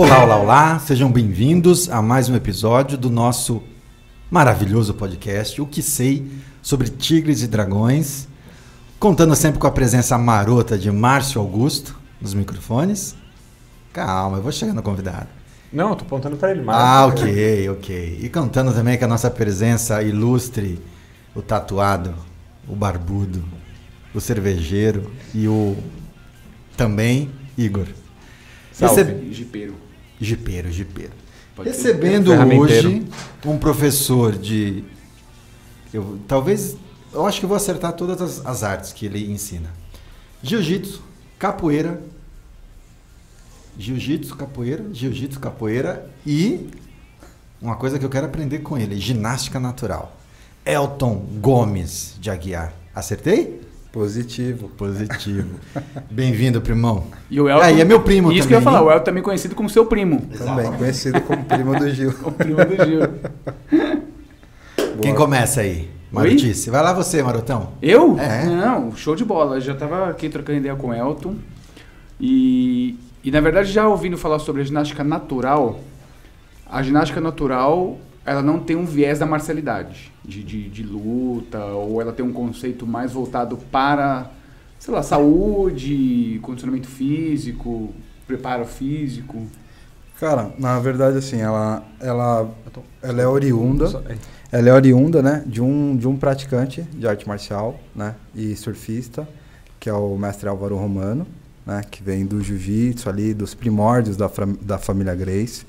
Olá, olá, olá, sejam bem-vindos a mais um episódio do nosso maravilhoso podcast, O que sei sobre tigres e dragões, contando sempre com a presença marota de Márcio Augusto nos microfones. Calma, eu vou chegar no convidado. Não, eu tô apontando para ele, Márcio. Ah, ok, ok. E contando também com a nossa presença ilustre, o tatuado, o barbudo, o cervejeiro e o também Igor. Salve, Receb- jipeiro. Jipeiro, jipeiro. Pode. Recebendo Ferramenteiro. hoje um professor de. Eu, talvez. Eu acho que eu vou acertar todas as, as artes que ele ensina: jiu-jitsu, capoeira. Jiu-jitsu, capoeira, jiu-jitsu, capoeira e uma coisa que eu quero aprender com ele: ginástica natural. Elton Gomes de Aguiar. Acertei? Positivo. Positivo. Bem-vindo, primão. E o Elton. Ah, e é meu primo Isso também. que eu ia falar, hein? o Elton também conhecido como seu primo. Também conhecido como primo do Gil. O primo do Gil. Quem Boa. começa aí? Marutice. Vai lá você, Marotão. Eu? É. Não, show de bola. Eu já tava aqui trocando ideia com o Elton. E, e na verdade, já ouvindo falar sobre a ginástica natural, a ginástica natural ela não tem um viés da marcialidade, de, de, de luta, ou ela tem um conceito mais voltado para, sei lá, saúde, condicionamento físico, preparo físico. Cara, na verdade, assim, ela, ela, ela é oriunda, ela é oriunda, né, de um, de um praticante de arte marcial, né, e surfista, que é o mestre Álvaro Romano, né, que vem do jiu-jitsu ali, dos primórdios da, da família Grace,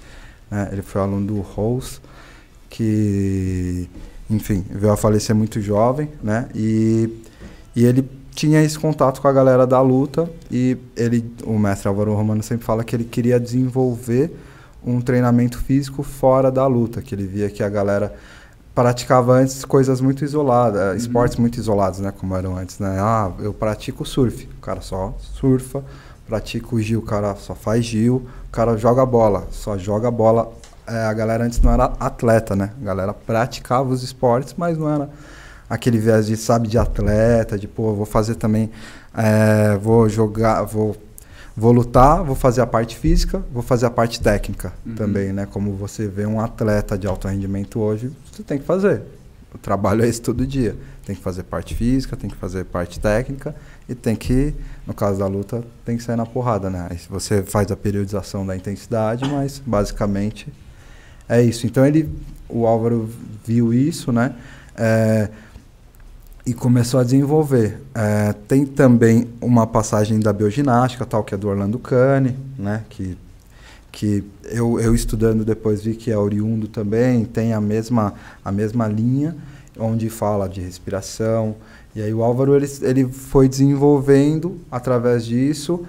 né, ele foi aluno do Rose, que, enfim, veio a falecer muito jovem, né, e, e ele tinha esse contato com a galera da luta e ele, o mestre Álvaro Romano sempre fala que ele queria desenvolver um treinamento físico fora da luta, que ele via que a galera praticava antes coisas muito isoladas, eh, esportes muito isolados, né, como eram antes, né? Ah, eu pratico surf, o cara só surfa, pratico Gil, o cara só faz Gil, o cara joga bola, só joga bola. Eh, a galera antes não era atleta, né? A galera praticava os esportes, mas não era aquele viés de, sabe, de atleta, de, pô, vou fazer também, eh, vou jogar, vou, vou lutar, vou fazer a parte física, vou fazer a parte técnica Uhum. também, né? Como você vê um atleta de alto rendimento hoje, você tem que fazer. O trabalho é esse todo dia. Tem que fazer parte física, tem que fazer parte técnica e tem que, no caso da luta, tem que sair na porrada, né? Aí você faz a periodização da intensidade, mas basicamente é isso. Então ele, o Álvaro viu isso, né? É, e começou a desenvolver. É, tem também uma passagem da bioginástica, tal, que é do Orlando Cane, né? Que, que eu, eu estudando depois vi que é oriundo também, tem a mesma, a mesma linha, onde fala de respiração. E aí o Álvaro ele, ele foi desenvolvendo, através disso,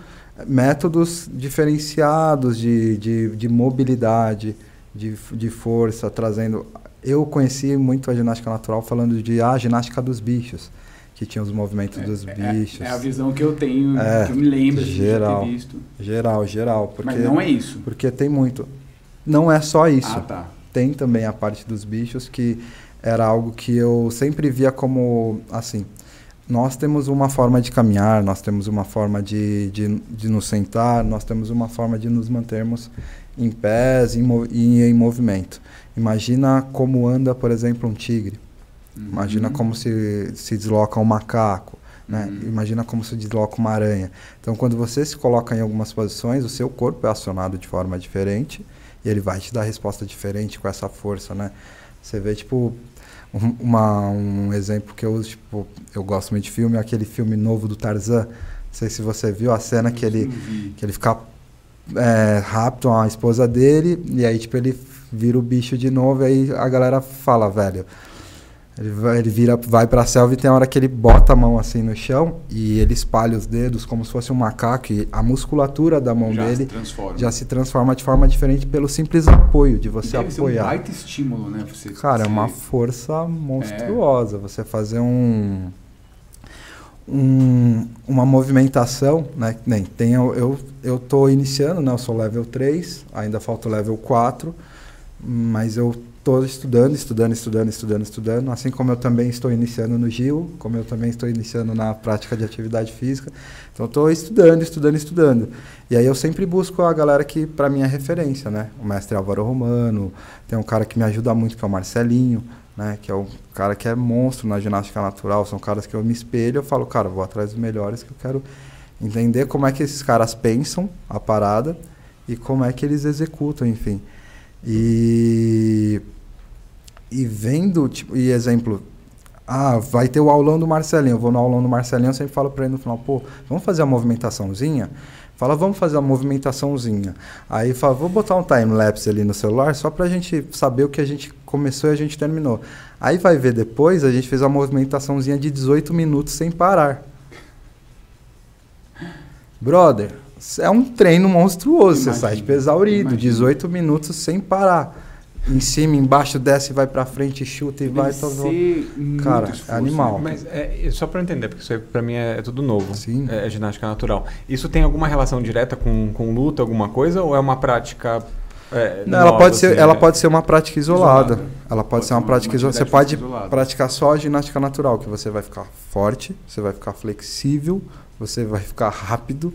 métodos diferenciados de, de, de mobilidade, de, de força, trazendo eu conheci muito a ginástica natural falando de ah, a ginástica dos bichos, que tinha os movimentos dos É- bichos. É, é a visão que eu tenho, É, que eu me lembro assim, de geral. ter visto. Geral, geral. Porque, Mas não é isso. porque tem muito. Não é só isso. Ah, tá. Tem também a parte dos bichos que era algo que eu sempre via como assim. Nós temos uma forma de caminhar, nós temos uma forma de, de, de nos sentar, nós temos uma forma de nos mantermos em pés em e em movimento. Imagina como anda, por exemplo, um tigre. Imagina Uhum. como se, se desloca um macaco. Né? Uhum. Imagina como se desloca uma aranha. Então, quando você se coloca em algumas posições, o seu corpo é acionado de forma diferente e ele vai te dar resposta diferente com essa força, né? Você vê, tipo, um, uma- um exemplo que eu uso, tipo, eu gosto muito de filme, é aquele filme novo do Tarzan. Não sei se você viu a cena que ele, vi. que ele fica é, raptam a esposa dele e aí, tipo, ele vira o bicho de novo e aí a galera fala, velho. Ele, vai, ele vira, vai pra selva e tem a hora que ele bota a mão assim no chão e ele espalha os dedos como se fosse um macaco e a musculatura da mão já se dele transforma. já se transforma de forma diferente pelo simples apoio de você Deve ser um apoiar. baita estímulo, né? Você, Cara, é você- uma força monstruosa. Você fazer um, um- uma movimentação, né? Nem tem eu, eu eu tô iniciando, né? Eu sou level 3, ainda falta o level 4, mas eu estou estudando, estudando, estudando, estudando, estudando, assim como eu também estou iniciando no Gil, como eu também estou iniciando na prática de atividade física. Então estou estudando, estudando, estudando. E aí eu sempre busco a galera que para mim é referência, né? O mestre Álvaro Romano, tem um cara que me ajuda muito que é o Marcelinho, né? Que é o cara que é monstro na ginástica natural, são caras que eu me espelho, eu falo, cara, vou atrás dos melhores que eu quero entender como é que esses caras pensam a parada e como é que eles executam, enfim. E e vendo, tipo, e exemplo, ah, vai ter o aulão do Marcelinho. Eu vou no aulão do Marcelinho, eu sempre falo para ele no final, pô, vamos fazer a movimentaçãozinha? Fala, vamos fazer a movimentaçãozinha. Aí fala, vou botar um time-lapse ali no celular só pra gente saber o que a gente começou e a gente terminou. Aí vai ver depois, a gente fez a movimentaçãozinha de 18 minutos sem parar. Brother, é um treino monstruoso. Imagina, você sai de exaurido, imagina. 18 minutos sem parar em cima, embaixo, desce, vai para frente, chuta e Deve vai. Todo... Cara, esforço, é animal. Mas é, só para entender, porque isso aí para mim é, é, tudo novo. Sim. É, é, ginástica natural. Isso tem alguma relação direta com, com luta, alguma coisa, ou é uma prática? É, Não, ela pode ser, assim, ela é pode ser uma prática isolada. isolada. Ela pode, pode ser uma, uma prática isolada. Você pode isolada. praticar só a ginástica natural, que você vai ficar forte, você vai ficar flexível, você vai ficar rápido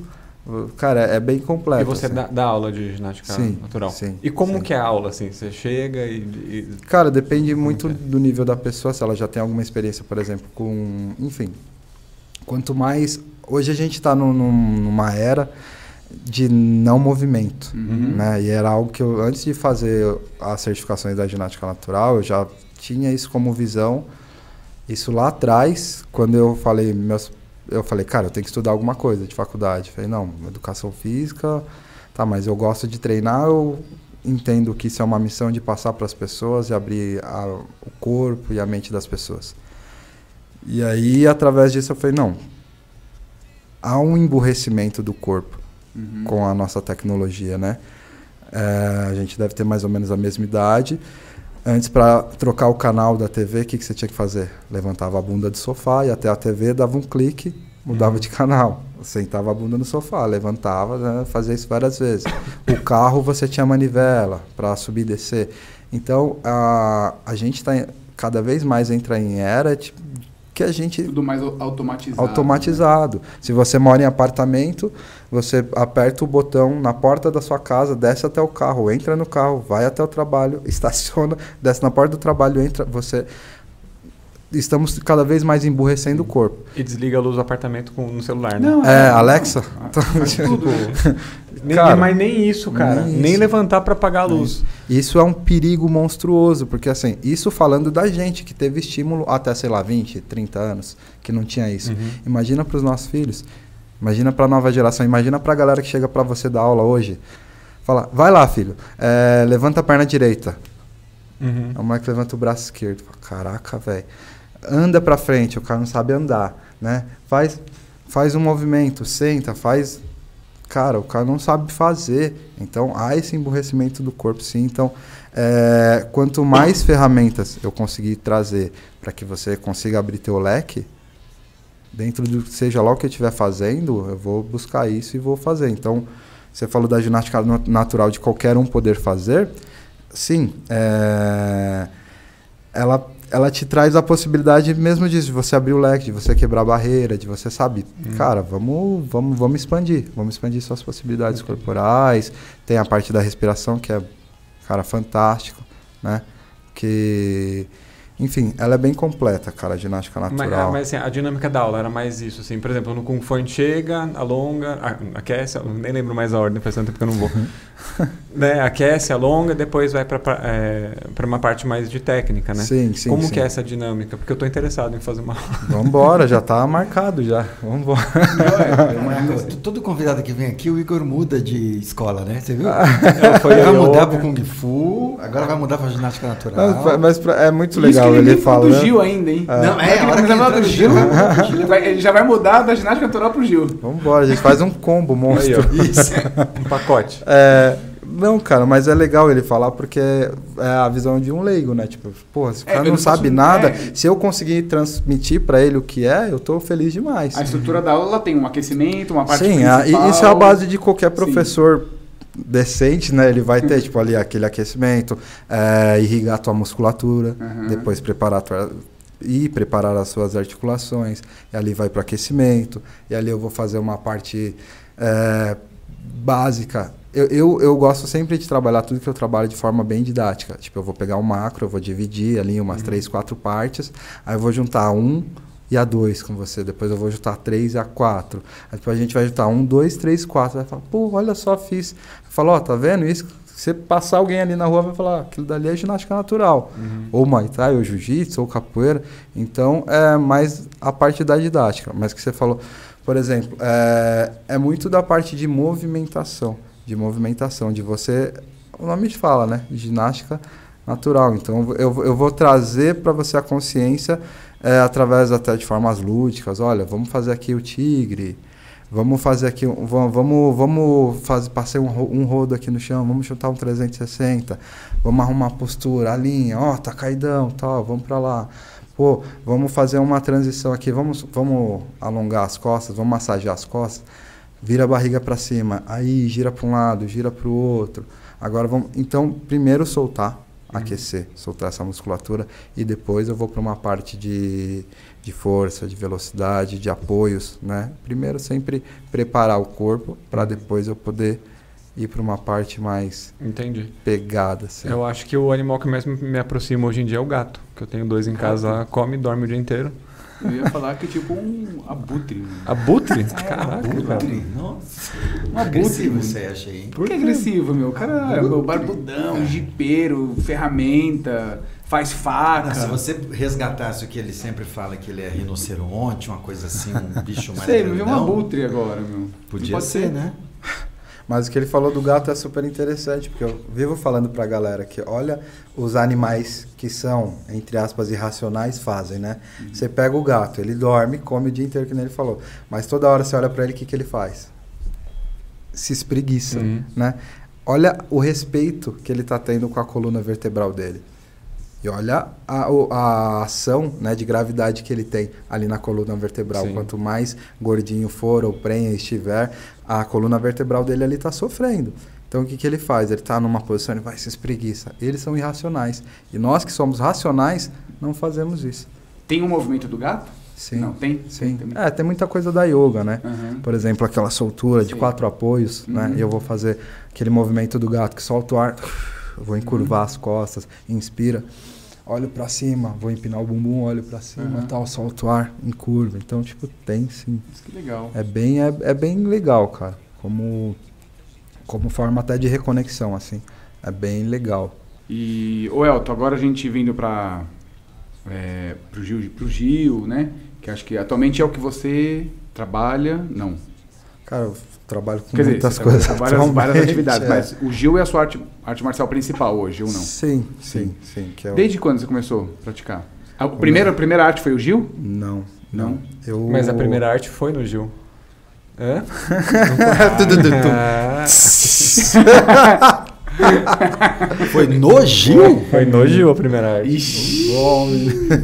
Cara, é bem completo. E você assim. dá, dá, aula de ginástica sim, natural? Sim. E como sim. que é a aula, assim? Você chega e... e... Cara, depende muito é? do nível da pessoa, se ela já tem alguma experiência, por exemplo, com... Enfim, quanto mais... Hoje a gente está num, numa era de não movimento, uhum. né? E era algo que eu, antes de fazer as certificações da ginástica natural, eu já tinha isso como visão. Isso lá atrás, quando eu falei, meus eu falei, cara, eu tenho que estudar alguma coisa de faculdade. Falei, não, educação física, tá, mas eu gosto de treinar, eu entendo que isso é uma missão de passar para as pessoas e abrir a, o corpo e a mente das pessoas. E aí, através disso, eu falei, não, há um emburrecimento do corpo uhum. com a nossa tecnologia, né? É, a gente deve ter mais ou menos a mesma idade. Antes, para trocar o canal da TV, o que, que você tinha que fazer? Levantava a bunda do sofá e até a TV, dava um clique, mudava de canal. Sentava a bunda no sofá, levantava, né, fazia isso várias vezes. O carro você tinha manivela para subir e descer. Então, a, a gente está cada vez mais entra em era tipo, que a gente. Tudo mais automatizado. Automatizado. Né? Se você mora em apartamento, você aperta o botão na porta da sua casa, desce até o carro, entra no carro, vai até o trabalho, estaciona, desce na porta do trabalho, entra. Você estamos cada vez mais emburrecendo o corpo. E desliga a luz do apartamento com, no celular, né? Não, é, é Alexa. tudo. nem, cara, mas nem isso, cara. Nem, nem levantar para apagar a luz. Isso é um perigo monstruoso, porque assim, isso falando da gente que teve estímulo até, sei lá, 20, 30 anos, que não tinha isso. Uhum. Imagina para os nossos filhos. Imagina para a nova geração. Imagina para a galera que chega para você dar aula hoje. Fala, vai lá, filho. É, levanta a perna direita. Uhum. O moleque levanta o braço esquerdo. Fala, Caraca, velho anda para frente, o cara não sabe andar, né? Faz, faz um movimento, senta, faz. Cara, o cara não sabe fazer. Então há esse emburrecimento do corpo, sim. Então, é, quanto mais ferramentas eu conseguir trazer para que você consiga abrir teu leque, dentro do seja lá o que eu estiver fazendo, eu vou buscar isso e vou fazer. Então, você falou da ginástica natural de qualquer um poder fazer. Sim, é, ela ela te traz a possibilidade mesmo disso, de você abrir o leque, de você quebrar a barreira, de você sabe, hum. cara, vamos, vamos, vamos expandir, vamos expandir suas possibilidades okay. corporais. Tem a parte da respiração que é, cara, fantástico, né? Que enfim, ela é bem completa, cara, a ginástica natural. Mas, mas assim, a dinâmica da aula era mais isso, assim. Por exemplo, no Kung Fu a gente chega, alonga, aquece, nem lembro mais a ordem, faz tanto tempo que eu não vou. né? Aquece, alonga, depois vai para é, uma parte mais de técnica, né? Sim, sim, Como sim. que é essa dinâmica? Porque eu estou interessado em fazer uma Vambora, já está marcado já. Vambora. Não, é, todo convidado que vem aqui, o Igor muda de escola, né? Você viu? É, foi vai mudar para o Kung Fu, agora vai mudar para ginástica natural. Mas, mas pra, é muito legal legal ele, ele fala. do Gil ainda, hein? É. Não, é, a hora que ele do Gil, ele, vai, ele já vai mudar da ginástica natural pro Gil. Vamos embora, a gente faz um combo monstro. Aí, Isso. um pacote. É, não, cara, mas é legal ele falar porque é a visão de um leigo, né? Tipo, porra, se o é, cara é, não, sabe posso... nada, é. se eu conseguir transmitir para ele o que é, eu tô feliz demais. A estrutura da aula tem um aquecimento, uma parte Sim, principal. Sim, isso é a base de qualquer professor Sim decente, né? Ele vai ter, tipo, ali aquele aquecimento, é, irrigar a tua musculatura, Aham. depois preparar tua, e preparar as suas articulações, e ali vai para aquecimento, e ali eu vou fazer uma parte é, básica. Eu, eu, eu gosto sempre de trabalhar tudo que eu trabalho de forma bem didática. Tipo, eu vou pegar um macro, eu vou dividir ali umas três, quatro partes, aí eu vou juntar um e a dois com você, depois eu vou juntar três e a quatro. Aí depois a gente vai juntar um, dois, três, quatro. Vai falar, pô, olha só, fiz. Eu falo, ó, tá vendo isso? Se você passar alguém ali na rua, vai falar, "Ah, aquilo dali é ginástica natural. Ou Muay Thai, ou Jiu-Jitsu, ou capoeira. Então, é mais a parte da didática. Mas que você falou, por exemplo, é, é muito da parte de movimentação. De movimentação, de você. O nome fala, né? Ginástica natural. Então, eu, eu vou trazer para você a consciência é, através até de formas lúdicas. Olha, vamos fazer aqui o tigre. Vamos fazer aqui, vamos, vamos, fazer, passei um, um rodo aqui no chão, vamos chutar um 360, vamos arrumar a postura, a linha, ó, tá caidão, tal, vamos pra lá. Pô, vamos fazer uma transição aqui, vamos, vamos alongar as costas, vamos massagear as costas, vira a barriga para cima, aí gira para um lado, gira para o outro. Agora vamos, então primeiro soltar, aquecer, soltar essa musculatura e depois eu vou para uma parte de, de força, de velocidade, de apoios, né? Primeiro sempre preparar o corpo para depois eu poder ir para uma parte mais Entendi. pegada, assim. Eu acho que o animal que mais me- aproxima hoje em dia é o gato. Que eu tenho dois em casa come e dorme o dia inteiro. Eu ia falar que é tipo um abutre. né? Abutre? Caraca, cara. Abutre, nossa. Um Agressivo abutre. isso aí, achei. hein? Por que agressivo, meu? O cara é Abutre. barbudão, jipeiro, ferramenta, faz faca. Não, se você resgatasse o que ele sempre fala, que ele é rinoceronte, uma coisa assim, um bicho mais Sei, me viu um abutre agora, meu. Podia Pode ser, né? Mas o que ele falou do gato é super interessante, porque eu vivo falando pra galera que olha os animais que são, entre aspas, irracionais fazem, né? Você pega o gato, ele dorme, come o dia inteiro, que nem ele falou. Mas toda hora você olha pra ele, o que, que ele faz? Se espreguiça, Uhum. né? Olha o respeito que ele tá tendo com a coluna vertebral dele. E olha a, a ação né, de gravidade que ele tem ali na coluna vertebral. Sim. Quanto mais gordinho for ou prenha estiver, a coluna vertebral dele ali está sofrendo. Então o que, que ele faz? Ele está numa posição, ele vai se espreguiça. Eles são irracionais. E nós que somos racionais, não fazemos isso. Tem um movimento do gato? Sim. Não, tem? Sim. também. É, tem muita coisa da yoga, né? Aham. Por exemplo, aquela soltura de Sim. quatro apoios, né? Uhum. E eu vou fazer aquele movimento do gato que solta o ar, eu vou encurvar Uhum. as costas, inspira, olho pra cima, vou empinar o bumbum, olho pra cima, Uhum. tal, solto o ar, encurva. Então, tipo, tem sim. Que legal. É bem, é, é bem legal, cara. Como, como forma até de reconexão, assim. É bem legal. E, ô Elton, agora a gente vindo para é, pro, Gil, pro Gil, né? Que acho que atualmente é o que você trabalha. Não. Cara, eu trabalho com Quer dizer, muitas você coisas. várias, várias atividades, é. mas o Gil é a sua arte, arte marcial principal hoje, ou não? Sim, sim, sim. que é o- Desde quando você começou a praticar? A, o primeiro, a primeira arte foi o Gil? Não, Não? não. Eu... Mas a primeira arte foi no Gil. É? Ah, Foi no Gil? foi no Gil a primeira arte. Ixi.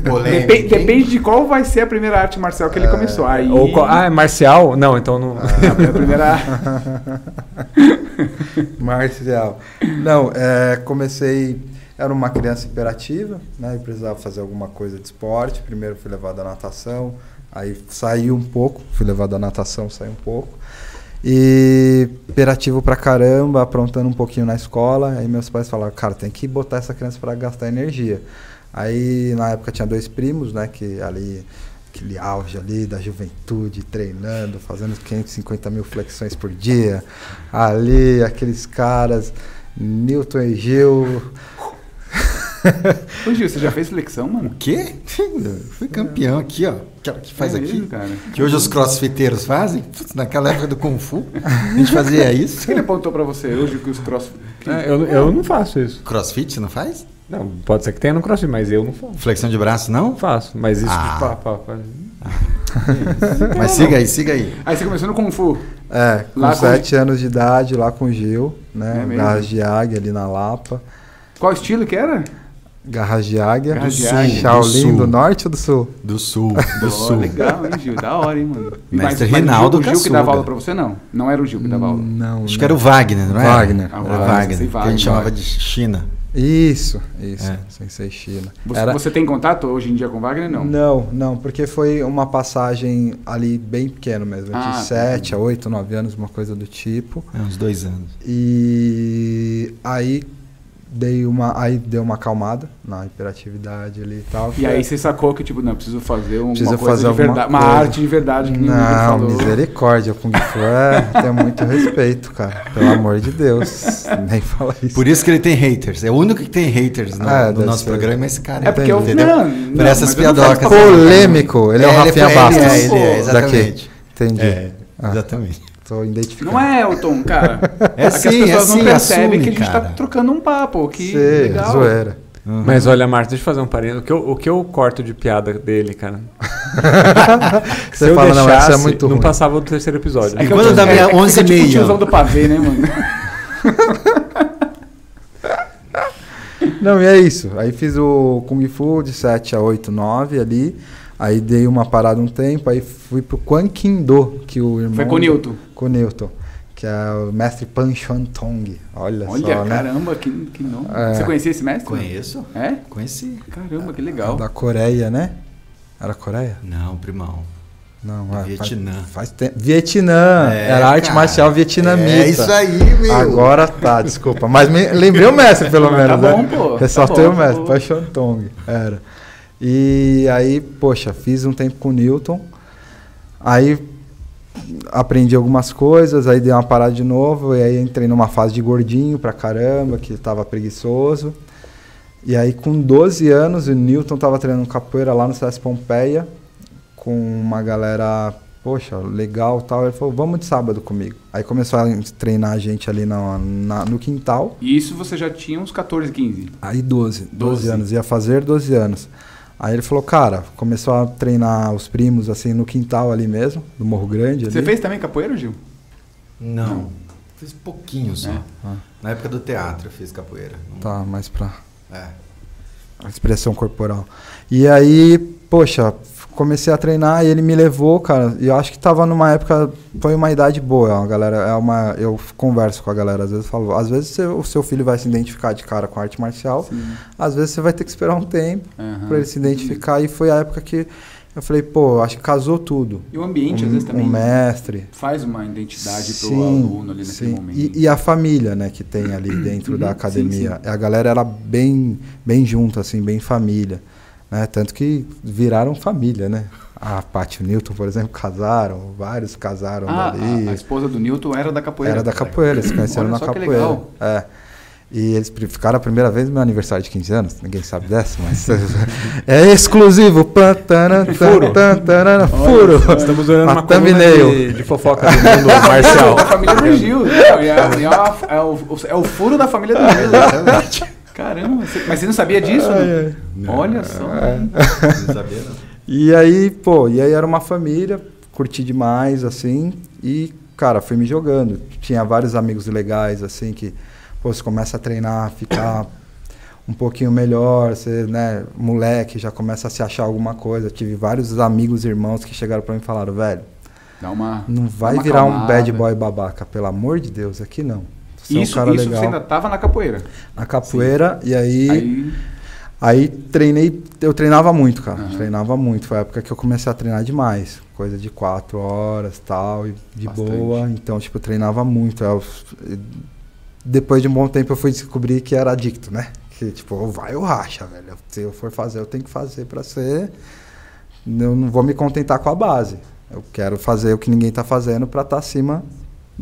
Polêmico, Depen- hein? depende de qual vai ser a primeira arte marcial que ele começou. Aí, Ou qual- ah, é marcial? Não, então não. a primeira Marcial. Não, é, comecei. Era uma criança hiperativa, né? E precisava fazer alguma coisa de esporte. Primeiro fui levado à natação, aí saí um pouco, fui levado à natação, saí um pouco. E hiperativo pra caramba, aprontando um pouquinho na escola. Aí meus pais falaram, cara, tem que botar essa criança pra gastar energia. Aí na época tinha dois primos, né? Que ali, aquele auge ali da juventude, treinando, fazendo 550 mil flexões por dia. Ali, aqueles caras, Newton e Gil. Ô Gil, você já fez flexão, mano? O quê? Fui campeão aqui, ó. Que faz É aqui. mesmo? Que hoje os crossfiteiros fazem. Putz, naquela época do Kung Fu, a gente fazia O isso. que ele apontou pra você hoje que os cross... É, eu, eu não faço isso. Crossfit, não faz? Não, pode ser que tenha no crossfit, mas eu não faço. Flexão de braço, não? Faço, mas isso Ah. pá, pá, pá. Mas siga aí, siga aí. Aí você começou no Kung Fu. É, com Lá com- 7 anos de idade, lá com o Gil, É né? mesmo? Garras de águia ali na Lapa. Qual estilo que era? Garras de Águia. Garras de sul, Águia. Shaolin sul. do norte ou do sul? Do sul, do Pô, sul. legal, hein, Gil? Da hora, hein, mano. Mestre o Gil- Reinaldo o Gil, que Kaçuga. dava aula pra você, não? Não era o Gil que dava aula. Não. Acho não. que era o Wagner, não é? Wagner. Ah, Era Wagner, que a gente chamava de China. Isso, isso. É. Sensei China. Você, Era- você tem contato hoje em dia com o Wagner? Não. Não, não, porque foi uma passagem ali bem pequeno mesmo, Ah, de 7 a 8, 9 anos, uma coisa do tipo. É, uns dois anos. E aí dei uma, aí deu uma acalmada na hiperatividade ali e tal. E aí você sacou que, tipo, não, preciso fazer uma Preciso coisa fazer de verdade. Uma arte de verdade que ninguém Não, falou. misericórdia, o Kung Fu é, tem muito respeito, cara. Pelo amor de Deus. Nem fala isso. Por isso que ele tem haters. É o único que tem haters no, É, no nosso ser. programa, é esse cara. É porque eu... entendeu? Não, Por não, essas eu não piadocas. Polêmico, ele é, o ele Rafinha Bastos. Ele é, ele é, exatamente. Entendi. É, Ah. Tô identificando. Não é, Elton, cara. É Aqui sim, as é pessoas não sim, percebem assume, que a gente cara. tá trocando um papo. Que Sim, legal. zoeira. Uhum. Mas olha, Marta, deixa eu fazer um parênteses. O que eu, o que eu corto de piada dele, cara? Se eu fala, não, é deixasse, muito não passava do terceiro episódio. É E que quando dá é- meia é que fica 11 e tipo tiozão do pavê, né, mano? Não, e é isso. Aí fiz o Kung Fu de 7 a 8, 9 ali. Aí dei uma parada um tempo, aí fui pro Quan Kin Do, que o irmão... Foi com o Newton. Com o Newton, que é o mestre Pan Chuan Tong. Olha, Olha, só, né? caramba, que, que nome. É. Você conhecia esse mestre? Conheço. É? Conheci. Caramba, que legal. Da Coreia, né? Era Coreia? Não, primão. Não, é, Vietnã. Faz, faz tempo. Vietnã. É, Era arte cara. marcial vietnamita. É isso aí, meu. Agora tá, desculpa. Mas me, lembrei o mestre, pelo Mas menos. tá bom, né? pô, tá Ressaltei bom, o mestre, pô. Pan Chuan Tong. Era. E aí, poxa, fiz um tempo com o Newton. Aí aprendi algumas coisas, aí dei uma parada de novo, e aí entrei numa fase de gordinho pra caramba, que tava preguiçoso. E aí com 12 anos, o Newton tava treinando capoeira lá no CS Pompeia, com uma galera, poxa, legal e tal. Ele falou, vamos de sábado comigo. Aí começou a treinar a gente ali na, na- no quintal. E isso você já tinha uns 14, 15. Aí 12, 12 12. anos, ia fazer 12 anos. Aí ele falou, cara, começou a treinar os primos assim no quintal ali mesmo, do Morro Grande. Você ali. fez também capoeira, Gil? Não. Fiz pouquinho só. É. Ah. Na época do teatro eu fiz capoeira. Não- Tá, mais pra É. a expressão corporal. E aí, poxa, comecei a treinar e ele me levou, cara. E eu acho que tava numa época, foi uma idade boa, é galera, é uma, eu converso com a galera às vezes, falo, às vezes você- o seu filho vai se identificar de cara com arte marcial, Sim. às vezes você vai ter que esperar um tempo Aham. pra ele se identificar e foi a época que eu falei, pô, acho que casou tudo. E o ambiente, às vezes, Um, também um mestre. faz uma identidade pro Sim, aluno ali naquele sim. momento. E, e a família, né, que tem ali dentro da Uhum, academia. sim, A galera era bem, bem junta, assim, bem família. Né? Tanto que viraram família, né? A Paty e o Newton, por exemplo, casaram, vários casaram Ah, dali. a, a esposa do Newton era da capoeira. Era da capoeira, eles se conheceram Olha na só que capoeira. legal. É. E eles ficaram a primeira vez no meu aniversário de 15 anos, ninguém sabe dessa, mas é exclusivo. Pan, taran, tan, Furo. Furo. Estamos olhando A uma thumbnail. de, de fofoca do mundo marcial. Da família do Gil. É, é uma- é o, é o furo da família do Gil. Caramba, você- mas você não sabia disso? Ai, não? Olha só. Não sabia, não. E aí, pô, e aí era uma família, curti demais, assim, e, cara, fui me jogando. Tinha vários amigos legais, assim, que, pô, você começa a treinar, ficar um pouquinho melhor, você, né, moleque, já começa a se achar alguma coisa. Tive vários amigos, irmãos que chegaram pra mim e falaram, velho, Dá uma. não vai uma virar um acalmada. bad boy babaca, pelo amor de Deus, aqui não. Você é um Isso, isso legal. você ainda tava na capoeira. Na capoeira, e aí... Aí, Aí treinei, eu treinava muito, cara. Aham. Treinava muito. Foi a época que eu comecei a treinar demais. Coisa de quatro horas tal, e de Bastante. boa. Então, tipo, eu treinava muito. Eu- depois de um bom tempo eu fui descobrir que era adicto, né? Que, tipo, vai ou racha, velho. Se eu for fazer, eu tenho que fazer pra ser. Eu não vou me contentar com a base. Eu quero fazer o que ninguém tá fazendo pra estar acima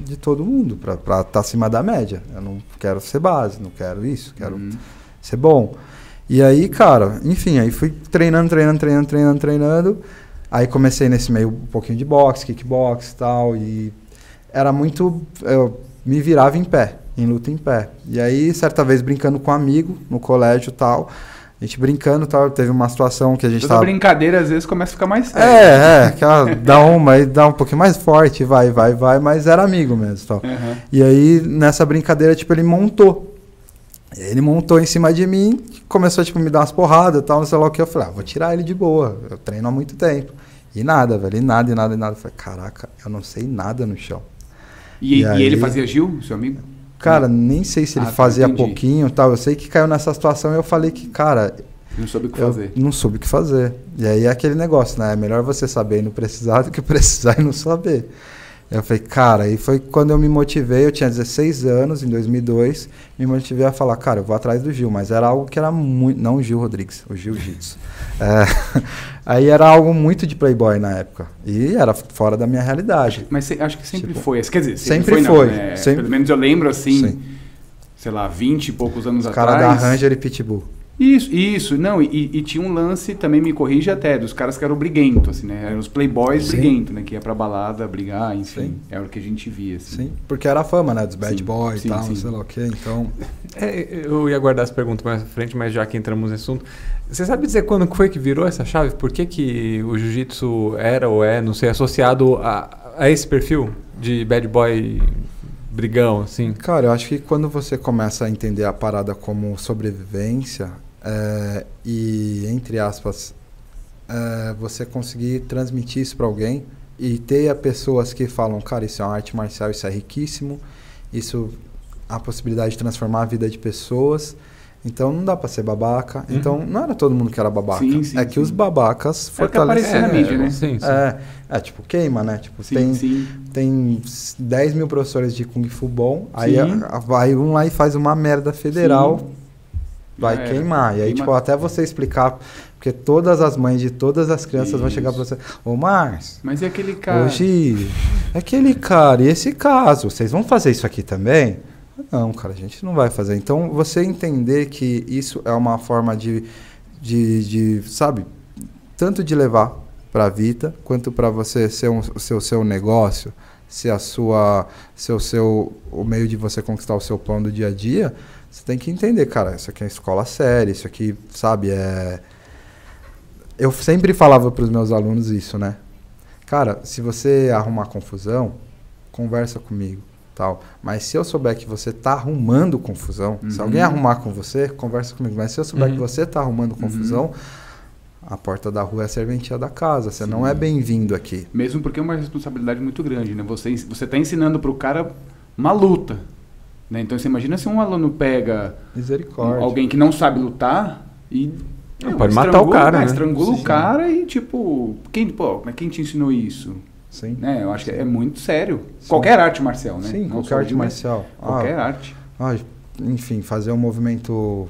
de todo mundo, pra estar tá acima da média. Eu não quero ser base, não quero isso, quero Hum. ser bom. E aí, cara, enfim, aí fui treinando, treinando, treinando, treinando, treinando. Aí comecei nesse meio um pouquinho de boxe, kickbox e tal. E era muito. Eu me virava em pé, em luta em pé. E aí, certa vez, brincando com um amigo no colégio e tal. A gente brincando tal. Teve uma situação que a gente toda tava. brincadeira às vezes começa a ficar mais séria. É, é, aquela, dá uma e dá um pouquinho mais forte, vai, vai, vai, mas era amigo mesmo. Tal. Aham. E aí, nessa brincadeira, tipo, ele montou. Ele montou em cima de mim, começou tipo, me dar umas porradas e tal, não sei lá o que. Eu falei, ah, vou tirar ele de boa. Eu treino há muito tempo. E nada, velho, e nada, e nada, e nada. Eu falei, caraca, eu não sei nada no chão. E, E e aí- ele fazia Gil, seu amigo? Cara, nem sei se ele Ah, tá, fazia entendi. pouquinho e tal. Eu sei que caiu nessa situação e eu falei que, cara, Não soube o que fazer. não soube o que fazer. E aí é aquele negócio, né? É melhor você saber e não precisar do que precisar e não saber. Eu falei, cara, aí foi quando eu me motivei, eu tinha 16 anos, em 2002, me motivei a falar, cara, eu vou atrás do Gil, mas era algo que era muito, não o Gil Rodrigues, o Gil Jitsu. É, aí era algo muito de playboy na época, e era fora da minha realidade. Mas se- acho que sempre Tipo, foi. Quer dizer, sempre sempre, foi, Não, né? sempre- Pelo menos eu lembro assim, Sim. sei lá, 20 e poucos anos Os caras da atrás. Ranger e Pitbull. Isso, isso. Não, e, e tinha um lance, também me corrige até, dos caras que eram briguentos, assim, né? Eram os playboys Sim. briguentos, né? Que ia pra balada brigar, enfim. Sim. Era o que a gente via, assim. Sim, porque era a fama, né, dos bad Sim, boys e tal, sim. sei lá o quê, então... É, eu ia guardar as perguntas mais à frente, mas já que entramos nesse assunto, você sabe dizer quando foi que virou essa chave? Por que, que o jiu-jitsu era ou é, não sei, associado a, a esse perfil de bad boy brigão, assim? Cara, eu acho que quando você começa a entender a parada como sobrevivência é, e, entre aspas, é, você conseguir transmitir isso para alguém e ter pessoas que falam, cara, isso é uma arte marcial, isso é riquíssimo, isso a possibilidade de transformar a vida de pessoas. Então não dá pra ser babaca. Uhum. Então não era todo mundo que era babaca. Sim, sim, é que sim. os babacas É o que fortaleceram. na mídia, né? Sim. É, é, tipo, queima, né? Tipo, tem, tem 10 mil professores de Kung Fu bom, aí vai um lá e faz uma merda federal. Vai era. queimar. E aí, Queima. tipo, até você explicar, porque todas as mães de todas as crianças vão chegar pra você, ô Márcio, Mas e aquele cara? hoje, aquele cara, e esse caso, vocês vão fazer isso aqui também? Não, cara, a gente não vai fazer. Então, você entender que isso é uma forma de, de, de sabe, tanto de levar para a vida, quanto para você ser um, o seu, seu negócio, ser a sua, seu, seu, o meio de você conquistar o seu pão do dia a dia, você tem que entender, cara, isso aqui é escola séria, isso aqui, sabe, é... Eu sempre falava para os meus alunos isso, né? Cara, se você arrumar confusão, conversa comigo, tal. Mas se eu souber que você tá arrumando confusão, se Uhum. alguém arrumar com você, conversa comigo. Mas se eu souber Uhum. que você tá arrumando confusão, a porta da rua é a serventia da casa. Você não é bem-vindo aqui. Mesmo porque é uma responsabilidade muito grande, né? Você, você tá ensinando pro cara uma luta. Né? Então você imagina se um aluno pega um- Misericórdia. alguém que não sabe lutar e. Não, meu, pode matar estrangula- o cara, é, né? Estrangula Sim. o cara e tipo. Quem, pô, mas quem te ensinou isso? Sim. Né? Eu acho que é muito sério. Sim. Qualquer arte marcial, né? Sim, Não qualquer arte marcial. Qualquer Ah, arte. ah, enfim, fazer um movimento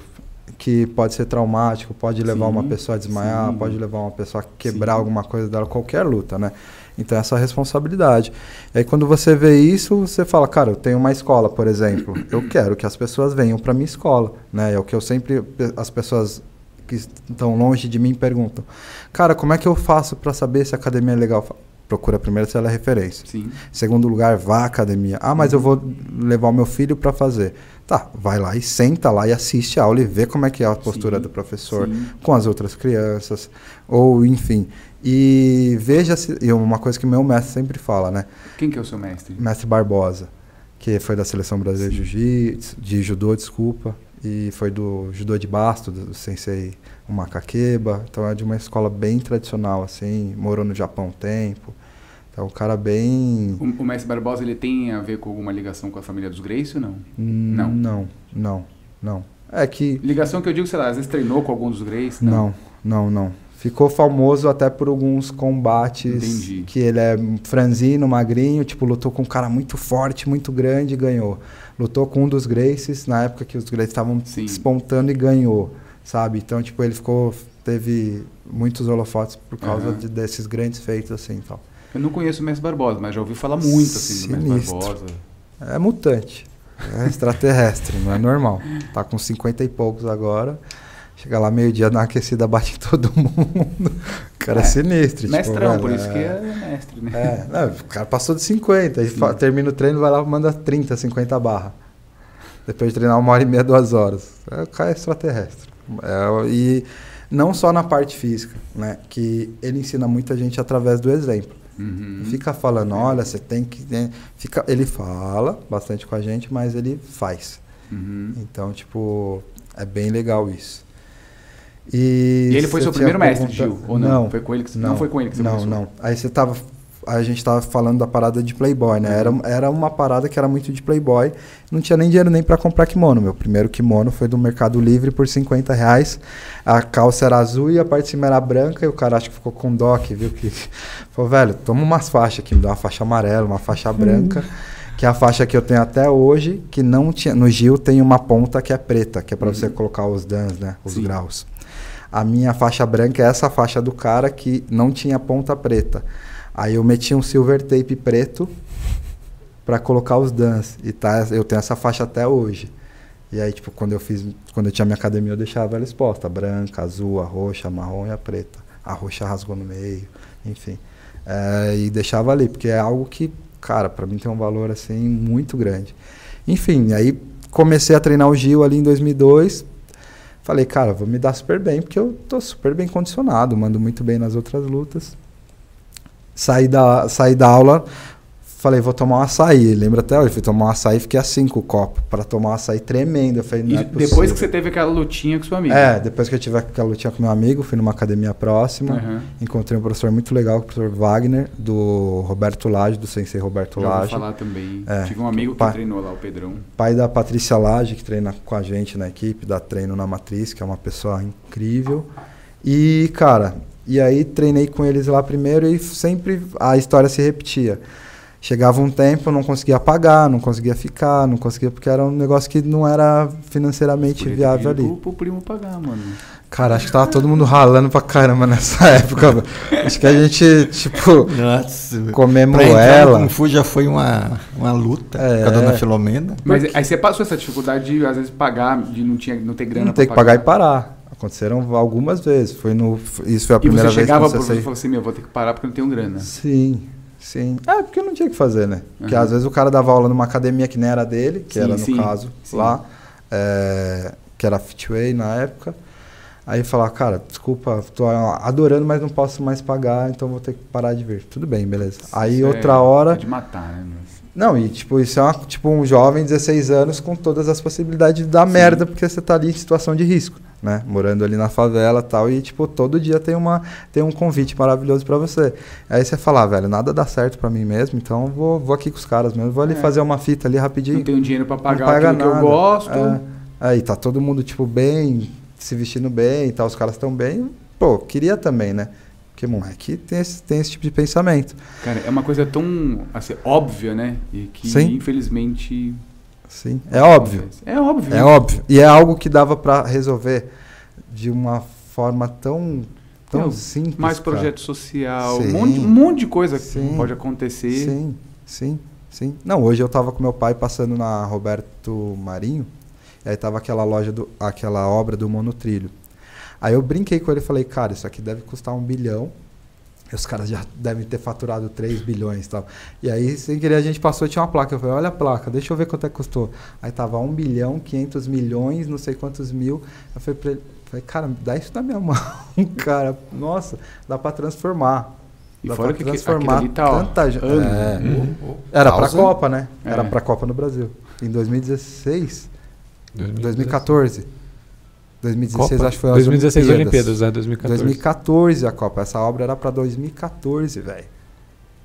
que pode ser traumático, pode levar Sim, uma pessoa a desmaiar, sim. pode levar uma pessoa a quebrar Sim. alguma coisa dela, qualquer luta, né? Então essa responsabilidade. E aí quando você vê isso, você fala, cara, eu tenho uma escola, por exemplo, eu quero que as pessoas venham para minha escola, né? É o que eu sempre as pessoas que estão longe de mim perguntam. Cara, como é que eu faço para saber se a academia é legal? Procura primeiro se ela é referência. Sim. Segundo lugar, vá à academia. Ah, mas eu vou levar o meu filho para fazer. Tá, vai lá e senta lá e assiste a aula e vê como é que é a postura Sim, do professor sim. com as outras crianças, ou enfim. E veja se. E uma coisa que meu mestre sempre fala, né? Quem que é o seu mestre? Mestre Barbosa, que foi da seleção brasileira de jiu-jitsu, de judô, desculpa, e foi do judô de basto, do sensei o Macaqueba. Então é de uma escola bem tradicional, assim, morou no Japão um tempo. Então um cara bem. O, o mestre Barbosa ele tem a ver com alguma ligação com a família dos Gracie ou não? Não, não, não, não. É que. Ligação que eu digo, sei lá, às vezes treinou com alguns dos Gracie? Não, não, não. Ficou famoso até por alguns combates Entendi. que ele é franzino, magrinho, tipo, lutou com um cara muito forte, muito grande e ganhou. Lutou com um dos Gracies, na época que os Gracies estavam despontando e ganhou, sabe? Então, tipo, ele ficou teve muitos holofotes por causa Aham. de- desses grandes feitos assim, então. Eu não conheço o mestre Barbosa, mas já ouvi falar muito assim do mestre Sinistro. Barbosa. É mutante. É extraterrestre, não é normal. Tá com 50 e poucos agora. Chega lá meio-dia, uma aquecida, bate em todo mundo. O cara é, É, sinistro. tipo, Mestrão, velho, por isso que é mestre, né? É, não, o cara passou de 50. Aí Sim. fa- termina o treino, vai lá e manda 30, 50 barra. Depois de treinar uma hora e meia, duas horas. É, o cara é extraterrestre. É, e não só na parte física, né? Que ele ensina muita gente através do exemplo. Uhum. Fica falando, olha, você tem que. né? Fica, ele fala bastante com a gente, mas ele faz. Uhum. Então, tipo, é bem legal isso. E, e ele foi seu primeiro mestre, Gil? Ou não? não? Foi com ele que, não, não foi com ele que você Não, começou? não. Aí você tava a gente estava falando da parada de Playboy, né? Era, era uma parada que era muito de Playboy. Não tinha nem dinheiro nem para comprar kimono. Meu primeiro kimono foi do Mercado Livre por 50 reais. A calça era azul e a parte de cima era branca. E o cara acho que ficou com dó que viu que... Falou, velho, toma umas faixas aqui. Me dá uma faixa amarela, uma faixa branca. Que é a faixa que eu tenho até hoje, que não tinha... No Gil tem uma ponta que é preta, que é para uhum. você colocar os dans, né? Os Sim. graus. A minha faixa branca é essa faixa do cara que não tinha ponta preta. Aí eu meti um silver tape preto para colocar os dans. E tá, eu tenho essa faixa até hoje. E aí, tipo, quando eu fiz, quando eu tinha minha academia, eu deixava ela exposta, branca, azul, a roxa, a marrom e a preta. A roxa rasgou no meio, enfim. É, e deixava ali, porque é algo que, cara, para mim tem um valor assim muito grande. Enfim, aí comecei a treinar o Gil ali em 2002. Falei, cara, vou me dar super bem, porque eu tô super bem condicionado, mando muito bem nas outras lutas. Saí da, saí da aula, falei, vou tomar um açaí. Lembra até hoje? Fui tomar um açaí fiquei assim com o copo para tomar um açaí tremendo. Eu falei, não é depois que você teve aquela lutinha com seu amigo? É, depois que eu tive aquela lutinha com meu amigo, fui numa academia próxima. Uhum. Encontrei um professor muito legal, o professor Wagner, do Roberto Lage, do sensei Roberto Já Lage. Falar também. É, tive um amigo que pai, treinou lá, o Pedrão. Pai da Patrícia Lage, que treina com a gente na equipe, dá treino na Matriz, que é uma pessoa incrível. E, cara, e aí treinei com eles lá primeiro e sempre a história se repetia. Chegava um tempo, não conseguia pagar, não conseguia ficar, não conseguia, porque era um negócio que não era financeiramente viável ali. Pro, primo pagar, mano. Cara, acho que tava todo mundo ralando pra caramba nessa época. acho que a gente, tipo, Nossa, comemorou ela. Kung Fu já foi uma, uma luta é. com a dona Filomena. Mas aí você passou essa dificuldade de, às vezes, pagar, de não, tinha, não ter grana não ter que pagar e parar. Aconteceram algumas vezes. Foi no, isso foi a primeira vez que você chegava pro e falou assim, meu, vou ter que parar porque eu não tenho grana. Sim, sim. É, porque não tinha que fazer, né? Porque uhum. às vezes o cara dava aula numa academia que nem era dele, que sim, era no sim, caso sim. lá, é, que era Fitway na época. Aí falar, cara, desculpa, tô adorando, mas não posso mais pagar, então vou ter que parar de vir. Tudo bem, beleza. Aí outra é, hora. de matar, né? Não, e tipo, isso é uma, tipo um jovem de 16 anos com todas as possibilidades de dar Sim. merda, porque você tá ali em situação de risco, né? Morando ali na favela tal, e tipo, todo dia tem, uma, tem um convite maravilhoso para você. Aí você fala, ah, velho, nada dá certo para mim mesmo, então vou, vou aqui com os caras mesmo, vou ali é. fazer uma fita ali rapidinho. Não tenho dinheiro para pagar paga nada. que eu gosto. É. Aí tá todo mundo, tipo, bem, se vestindo bem e tal, os caras estão bem. Pô, queria também, né? Porque moleque tem esse, tem esse tipo de pensamento. Cara, é uma coisa tão assim, óbvia, né? E que Sim. infelizmente. Sim, é óbvio. É óbvio. É óbvio. E é algo que dava para resolver de uma forma tão, tão Não, simples. Mais projeto social, um monte, um monte de coisa sim, que pode acontecer. Sim, sim, sim. Não, hoje eu tava com meu pai passando na Roberto Marinho, e aí tava aquela loja, do, aquela obra do monotrilho. Aí eu brinquei com ele e falei, cara, isso aqui deve custar um bilhão. E os caras já devem ter faturado 3 bilhões e tal. E aí, sem querer, a gente passou e tinha uma placa. Eu falei, olha a placa, deixa eu ver quanto é que custou. Aí tava 1 bilhão, 500 milhões, não sei quantos mil. Eu falei pra ele, falei, cara, dá isso na minha mão, cara. Nossa, dá para transformar. E dá fora que transformar que tá, tanta gente. É, uhum. Era para a Copa, né? É. Era para a Copa no Brasil. Em 2016, 2014. 2014 2016 Copa? acho que foi 2016 Olimpíadas, Olimpíadas né? 2014. 2014 a Copa. Essa obra era para 2014, velho.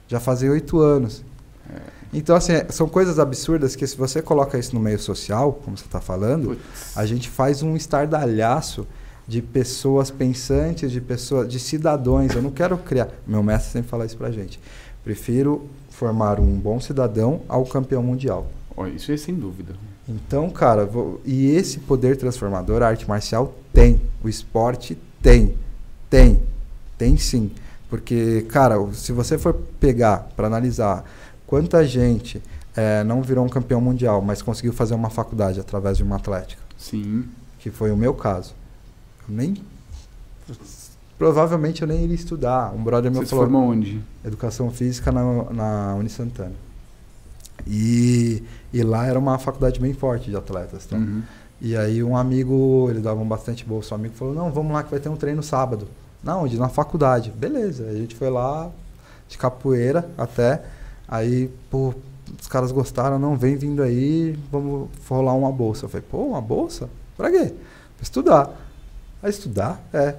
Já fazia oito anos. É. Então, assim, são coisas absurdas que se você coloca isso no meio social, como você está falando, Putz. a gente faz um estardalhaço de pessoas pensantes, de pessoas, de cidadãos. Eu não quero criar. Meu mestre sempre fala isso pra gente. Prefiro formar um bom cidadão ao campeão mundial. Oh, isso é sem dúvida. Então, cara, vou, e esse poder transformador a arte marcial tem, o esporte tem, tem, tem sim. Porque, cara, se você for pegar para analisar quanta gente é, não virou um campeão mundial, mas conseguiu fazer uma faculdade através de uma atlética. Sim. Que foi o meu caso. Eu nem. Provavelmente eu nem iria estudar. Um brother meu Você falou. Você formou onde? Educação física na, na Unisantana. E, e lá era uma faculdade bem forte de atletas. Então. Uhum. E aí um amigo, ele dava um bastante bolsa, um amigo falou, não, vamos lá que vai ter um treino sábado. Não, onde? Na faculdade. Beleza. A gente foi lá de capoeira até. Aí, pô, os caras gostaram, não, vem vindo aí, vamos rolar uma bolsa. Eu falei, pô, uma bolsa? Pra quê? Pra estudar. Vai estudar? É.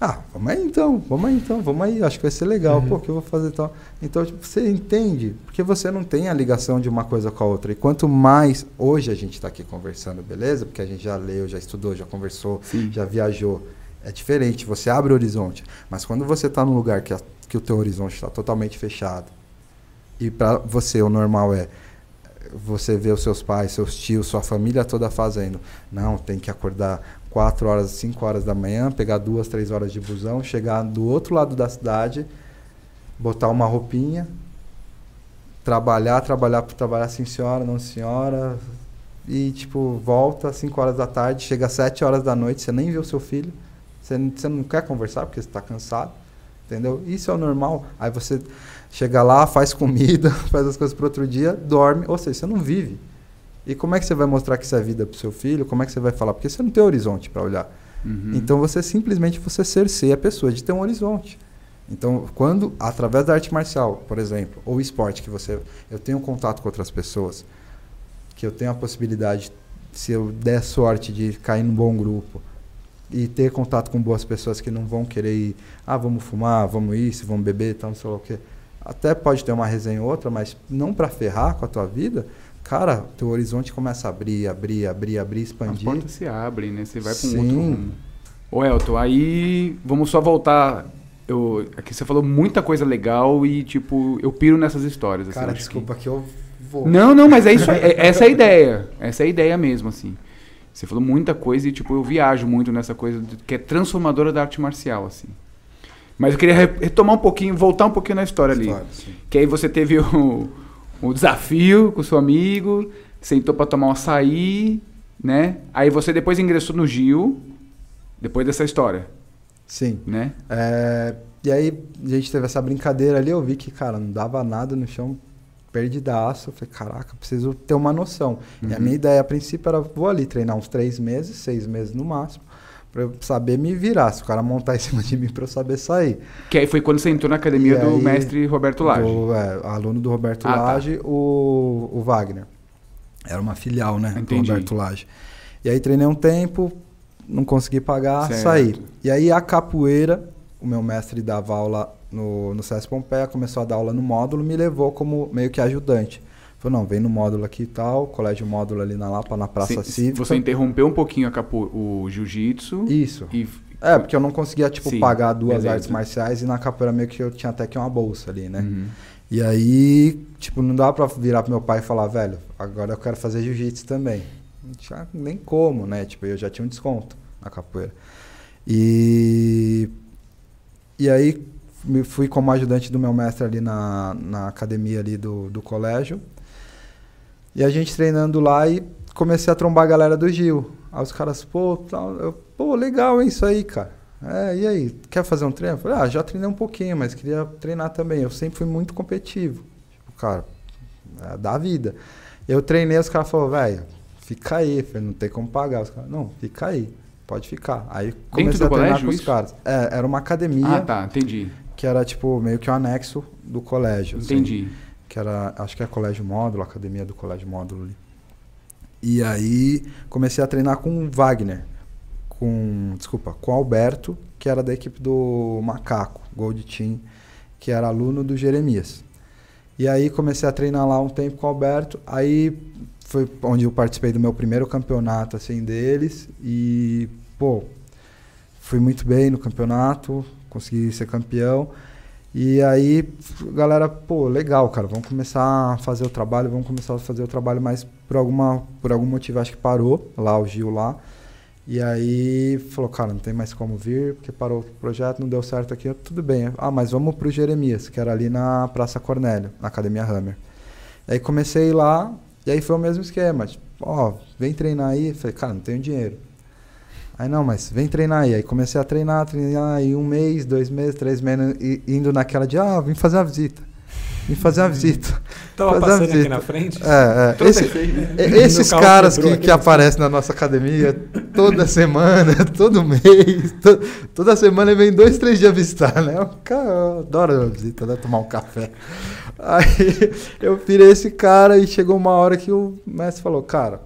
Ah, vamos aí então, vamos aí então, vamos aí, acho que vai ser legal, uhum. pô, que eu vou fazer tal. Então, tipo, você entende, porque você não tem a ligação de uma coisa com a outra. E quanto mais, hoje a gente está aqui conversando, beleza? Porque a gente já leu, já estudou, já conversou, Sim. já viajou. É diferente, você abre o horizonte. Mas quando você está num lugar que, a, que o teu horizonte está totalmente fechado, e para você o normal é você ver os seus pais, seus tios, sua família toda fazendo. Não, tem que acordar 4 horas, 5 horas da manhã, pegar duas, três horas de busão, chegar do outro lado da cidade, botar uma roupinha, trabalhar, trabalhar trabalhar sim senhora, não senhora, e tipo, volta às 5 horas da tarde, chega às 7 horas da noite, você nem vê o seu filho, você, você não quer conversar porque você está cansado, entendeu? Isso é o normal. Aí você chega lá, faz comida, faz as coisas para outro dia, dorme, ou seja, você não vive. E como é que você vai mostrar que isso é vida para o seu filho? Como é que você vai falar? Porque você não tem horizonte para olhar. Uhum. Então você simplesmente você cerceia a pessoa de ter um horizonte. Então, quando através da arte marcial, por exemplo, ou esporte que você eu tenho contato com outras pessoas, que eu tenho a possibilidade se eu der sorte de cair num bom grupo e ter contato com boas pessoas que não vão querer ir, ah, vamos fumar, vamos isso, vamos beber, tal, não sei lá o quê. Até pode ter uma resenha ou outra, mas não para ferrar com a tua vida, cara, teu horizonte começa a abrir, abrir, abrir, abrir, expandir. As portas se abrem, né? Você vai para um outro rumo. Ô Elton, aí vamos só voltar. Eu, aqui você falou muita coisa legal e, tipo, eu piro nessas histórias. Assim, cara, desculpa que... que... eu vou. Não, não, mas é isso é, essa é a ideia. Essa é a ideia mesmo, assim. Você falou muita coisa e, tipo, eu viajo muito nessa coisa que é transformadora da arte marcial, assim. Mas eu queria retomar um pouquinho, voltar um pouquinho na história, história ali. Sim. Que aí você teve o um desafio com seu amigo, sentou para tomar um açaí, né? Aí você depois ingressou no Gil, depois dessa história. Sim. Né? É, e aí a gente teve essa brincadeira ali, eu vi que, cara, não dava nada no chão, perdidaço. Eu falei, caraca, preciso ter uma noção. Uhum. E a uhum. minha ideia a princípio era, vou ali treinar uns três meses, seis meses no máximo para eu saber me virar, se o cara montar em cima de mim para eu saber sair. Que aí foi quando você entrou na academia e do aí, mestre Roberto Lage. Do, é, aluno do Roberto ah, tá. Lage, tá. o, o Wagner. Era uma filial, né, Entendi. do Roberto Lage. E aí treinei um tempo, não consegui pagar, certo. saí. E aí a capoeira, o meu mestre dava aula no, no SESC Pompeia, começou a dar aula no módulo, me levou como meio que ajudante. Falou, não, vem no módulo aqui e tal, colégio módulo ali na Lapa, na Praça Sim, Cívica. Você interrompeu um pouquinho a capo, o jiu-jitsu. Isso. E... É, porque eu não conseguia, tipo, Sim, pagar duas beleza. artes marciais e na capoeira meio que eu tinha até que uma bolsa ali, né? Uhum. E aí, tipo, não dava pra virar pro meu pai e falar, velho, agora eu quero fazer jiu-jitsu também. Não tinha nem como, né? Tipo, eu já tinha um desconto na capoeira. E... E aí, fui como ajudante do meu mestre ali na, na academia ali do, do colégio. E a gente treinando lá e comecei a trombar a galera do Gil. Aí os caras, pô, tal, eu, pô, legal hein, isso aí, cara. É, e aí, quer fazer um treino? Eu falei, ah, já treinei um pouquinho, mas queria treinar também. Eu sempre fui muito competitivo. Tipo, cara, é da vida. Eu treinei, os caras falaram, velho, fica aí. não tem como pagar. Os caras, não, fica aí, pode ficar. Aí comecei a treinar com os caras. É, era uma academia. Ah, tá, entendi. Que era, tipo, meio que um anexo do colégio. Assim. Entendi. Assim que era, acho que é Colégio Módulo, Academia do Colégio Módulo ali. E aí comecei a treinar com o Wagner, com, desculpa, com o Alberto, que era da equipe do Macaco, Gold Team, que era aluno do Jeremias. E aí comecei a treinar lá um tempo com o Alberto, aí foi onde eu participei do meu primeiro campeonato assim deles e, pô, fui muito bem no campeonato, consegui ser campeão. E aí, galera, pô, legal, cara, vamos começar a fazer o trabalho, vamos começar a fazer o trabalho, mas por, alguma, por algum motivo acho que parou lá, o Gil lá. E aí falou, cara, não tem mais como vir, porque parou o projeto, não deu certo aqui, tudo bem. Ah, mas vamos pro Jeremias, que era ali na Praça Cornélio, na Academia Hammer. E aí comecei lá, e aí foi o mesmo esquema, tipo, ó, vem treinar aí. Falei, cara, não tenho dinheiro. Aí não, mas vem treinar aí. Aí comecei a treinar, treinar aí um mês, dois meses, três meses, indo naquela de, ah, vim fazer uma visita. Vim fazer uma visita. Tava fazer passando aqui na frente. É, é. Esse- né? e- esses caras que, que aparecem na nossa academia toda semana, todo mês, to- toda semana vem dois, três dias visitar, né? O cara eu adoro a visita, né? Tomar um café. Aí eu virei esse cara e chegou uma hora que o mestre falou, cara,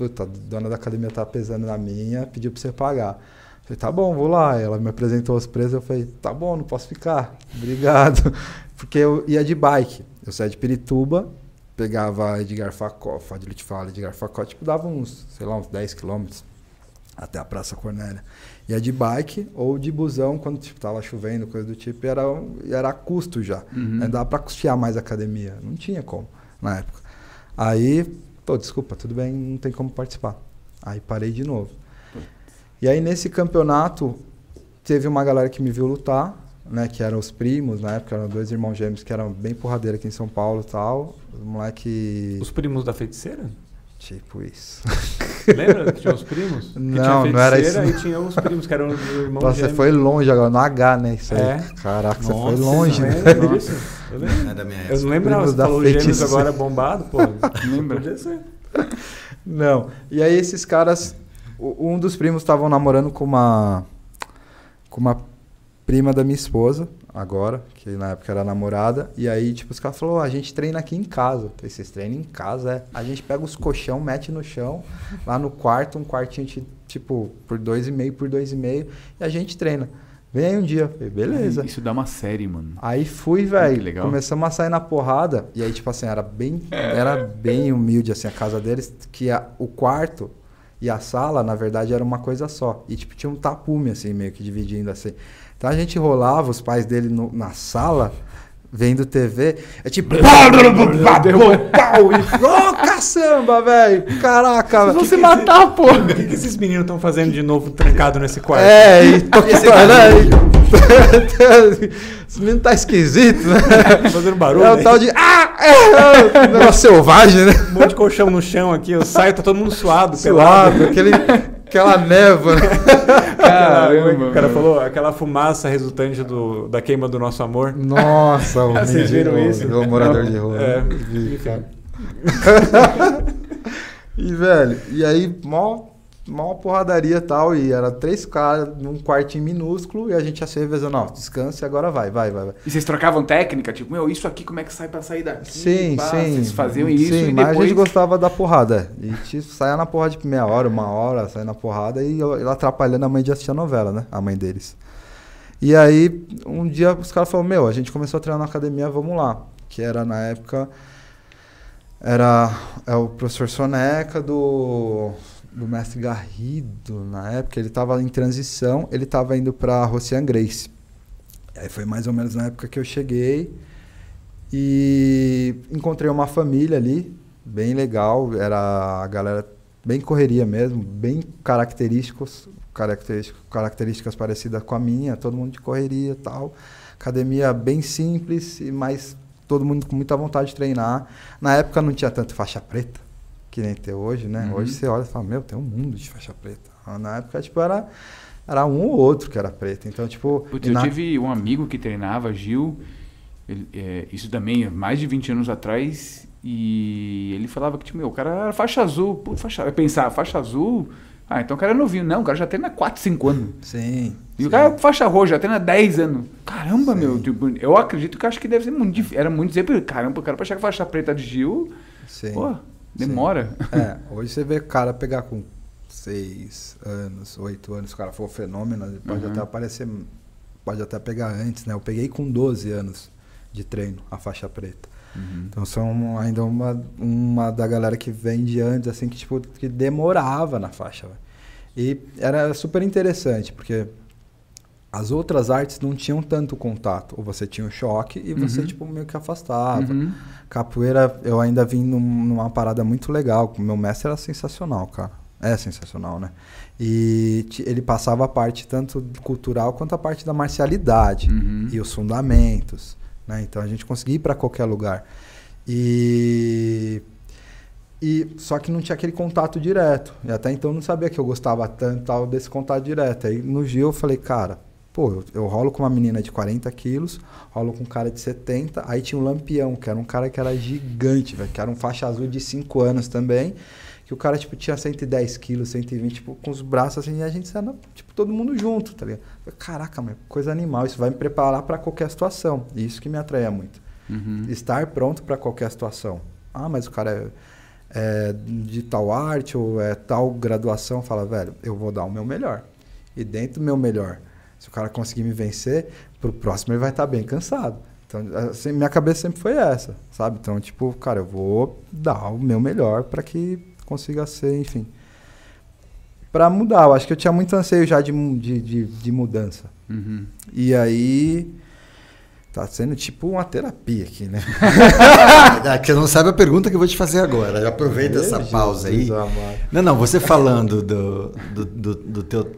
puta, a dona da academia tá pesando na minha, pediu pra você pagar. Eu falei, tá bom, vou lá. Ela me apresentou os preços, eu falei, tá bom, não posso ficar. Obrigado. Porque eu ia de bike. Eu saía de Pirituba, pegava Edgar Facó, Fadil te fala, Edgar Facó, tipo, dava uns, sei lá, uns 10 quilômetros até a Praça Cornélia. Ia de bike ou de busão quando tipo, tava chovendo, coisa do tipo, e era, era custo já. Uhum. Né? Dava pra custear mais a academia. Não tinha como na época. Aí, pô, desculpa, tudo bem, não tem como participar. Aí parei de novo. E aí nesse campeonato teve uma galera que me viu lutar, né? Que eram os primos, na época eram dois irmãos gêmeos que eram bem porradeira aqui em São Paulo e tal. Os moleque. Os primos da feiticeira? Tipo isso. Lembra que tinha os primos? que Não, tinha não era isso. E tinha os primos, que eram os irmãos Nossa, você gêmeos. foi longe agora, no H, né? Isso aí. É. Caraca, você foi Nossa, longe, né? Lembra disso? Eu lembro. É da minha Eu época. não lembrava, Primos você da falou gêmeos agora bombado, pô. Lembra? Podia ser. Não. E aí esses caras, um dos primos estavam namorando com uma com uma prima da minha esposa, agora, que na época era namorada, e aí tipo os caras falaram, "Ó, a gente treina aqui em casa. Eu falei, vocês treinam em casa, é? A gente pega os colchão, mete no chão, lá no quarto, um quartinho ti- tipo por dois e meio por dois e meio, e a gente treina. Vem aí um dia, Eu falei, beleza. Isso dá uma série, mano. Aí fui, velho. Começamos a sair na porrada. E aí, tipo assim, era bem, era bem humilde, assim, a casa deles. Que a- o quarto e a sala, na verdade, era uma coisa só. E, tipo, tinha um tapume, assim, meio que dividindo, assim. Então a gente rolava, os pais dele no- na sala, vendo TV. É tipo... pau, e, Ô, caçamba, velho! Caraca, Vocês vão se matar, pô! O que, que esses meninos estão fazendo de novo trancado nesse quarto? É, e tô né? Esse menino tá esquisito, né? Fazendo barulho. É o né? tal de. Ah! É, é, negócio selvagem, né? Um monte de colchão no chão aqui, eu saio, tá todo mundo suado, Suado, aquele, aquela névoa. né? Caramba, Caramba, o cara mano. falou aquela fumaça resultante do, da queima do nosso amor. Nossa, o Vocês viram isso? O morador de rua. É, Vi, enfim. cara. e, velho, e aí, mó, mó porradaria e tal. E era três caras num quartinho minúsculo. E a gente ia se revezando, ó, descansa e agora vai, vai, vai. vai. E vocês trocavam técnica? Tipo, meu, isso aqui como é que sai pra sair daqui? Sim, Pá, sim. Vocês faziam isso sim, e mas a depois... gente gostava da porrada. é. E tipo, saia na porrada de meia hora, uma hora, saia na porrada e eu, eu atrapalhando a mãe de assistir a novela, né? A mãe deles. E aí, um dia os caras falaram, meu, a gente começou a treinar na academia, vamos lá. Que era na época. Era é o professor Soneca do, do mestre Garrido, na época, ele estava em transição, ele estava indo para Rocian Grace. Aí foi mais ou menos na época que eu cheguei. E encontrei uma família ali, bem legal, era a galera bem correria mesmo, bem característicos, características, características parecidas com a minha, todo mundo de correria tal. Academia bem simples, mas todo mundo com muita vontade de treinar. Na época não tinha tanto faixa preta, que nem tem hoje, né? Uhum. Hoje você olha e fala, meu, tem um mundo de faixa preta. Na época, tipo, era, era um ou outro que era preto. Então, tipo. Putz, eu na- tive um amigo que treinava, Gil, ele- é, isso também é mais de 20 anos atrás, e ele falava que, tipo, meu, o cara era faixa azul. Pô, faixa, eu pensava, faixa azul? Ah, então o cara é novinho. Não, o cara já treina há 4, 5 anos. Sim. E o sim. cara faixa roxa, já treina há 10 anos. Caramba, Sim. meu. Tipo, eu acredito que acho que deve ser muito difícil. Era muito dizer, caramba, o cara pra chegar faixa preta de Gil, Sim. pô, demora. É, hoje você vê o cara pegar com 6 anos, 8 anos, se o cara for fenômeno, ele pode Uhum. até aparecer, pode até pegar antes, né? Eu peguei com 12 anos de treino, a faixa preta. Uhum. Então são ainda uma, uma da galera que vem de antes, assim, que tipo, que demorava na faixa. E era super interessante, porque as outras artes não tinham tanto contato. Ou você tinha o choque e você, Uhum. tipo, meio que afastava. Uhum. Capoeira, eu ainda vim num- numa parada muito legal. Meu mestre era sensacional, cara. É sensacional, né? E ele passava a parte tanto cultural quanto a parte da marcialidade Uhum. e os fundamentos, né? Então a gente conseguia ir para qualquer lugar. E e só que não tinha aquele contato direto. E até então eu não sabia que eu gostava tanto tal desse contato direto. Aí no Gil eu falei, cara, Pô, eu, eu rolo com uma menina de 40 quilos, rolo com um cara de 70, aí tinha um Lampião, que era um cara que era gigante, velho, que era um faixa azul de 5 anos também, que o cara, tipo, tinha 110 quilos, 120, tipo, com os braços assim, e a gente saiu, tipo, todo mundo junto, tá ligado? Caraca, meu, coisa animal, isso vai me preparar para qualquer situação, e isso que me atraía muito. Uhum. Estar pronto para qualquer situação. Ah, mas o cara é é, de tal arte ou é tal graduação, fala, velho, eu vou dar o meu melhor. E dentro do meu melhor, se o cara conseguir me vencer, pro próximo ele vai estar tá bem cansado. Então, assim, minha cabeça sempre foi essa, sabe? Então, tipo, cara, eu vou dar o meu melhor para que consiga ser, enfim. Para mudar, eu acho que eu tinha muito anseio já de, de, de, de mudança. Uhum. E aí Tá sendo tipo uma terapia aqui, né? é você não sabe a pergunta que eu vou te fazer agora. Aproveita Meu essa pausa aí. Não, não, você falando do, do, do, do, teu,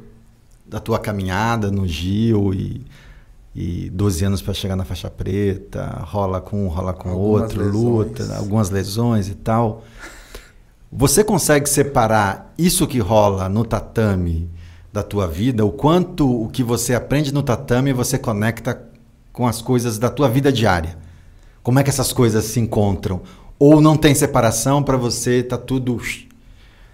da tua caminhada no Gil e, e 12 anos para chegar na faixa preta, rola com um, rola com algumas outro, lesões. luta, algumas lesões e tal. Você consegue separar isso que rola no tatame da tua vida, o quanto o que você aprende no tatame você conecta com as coisas da tua vida diária? Como é que essas coisas se encontram? Ou não tem separação para você, tá tudo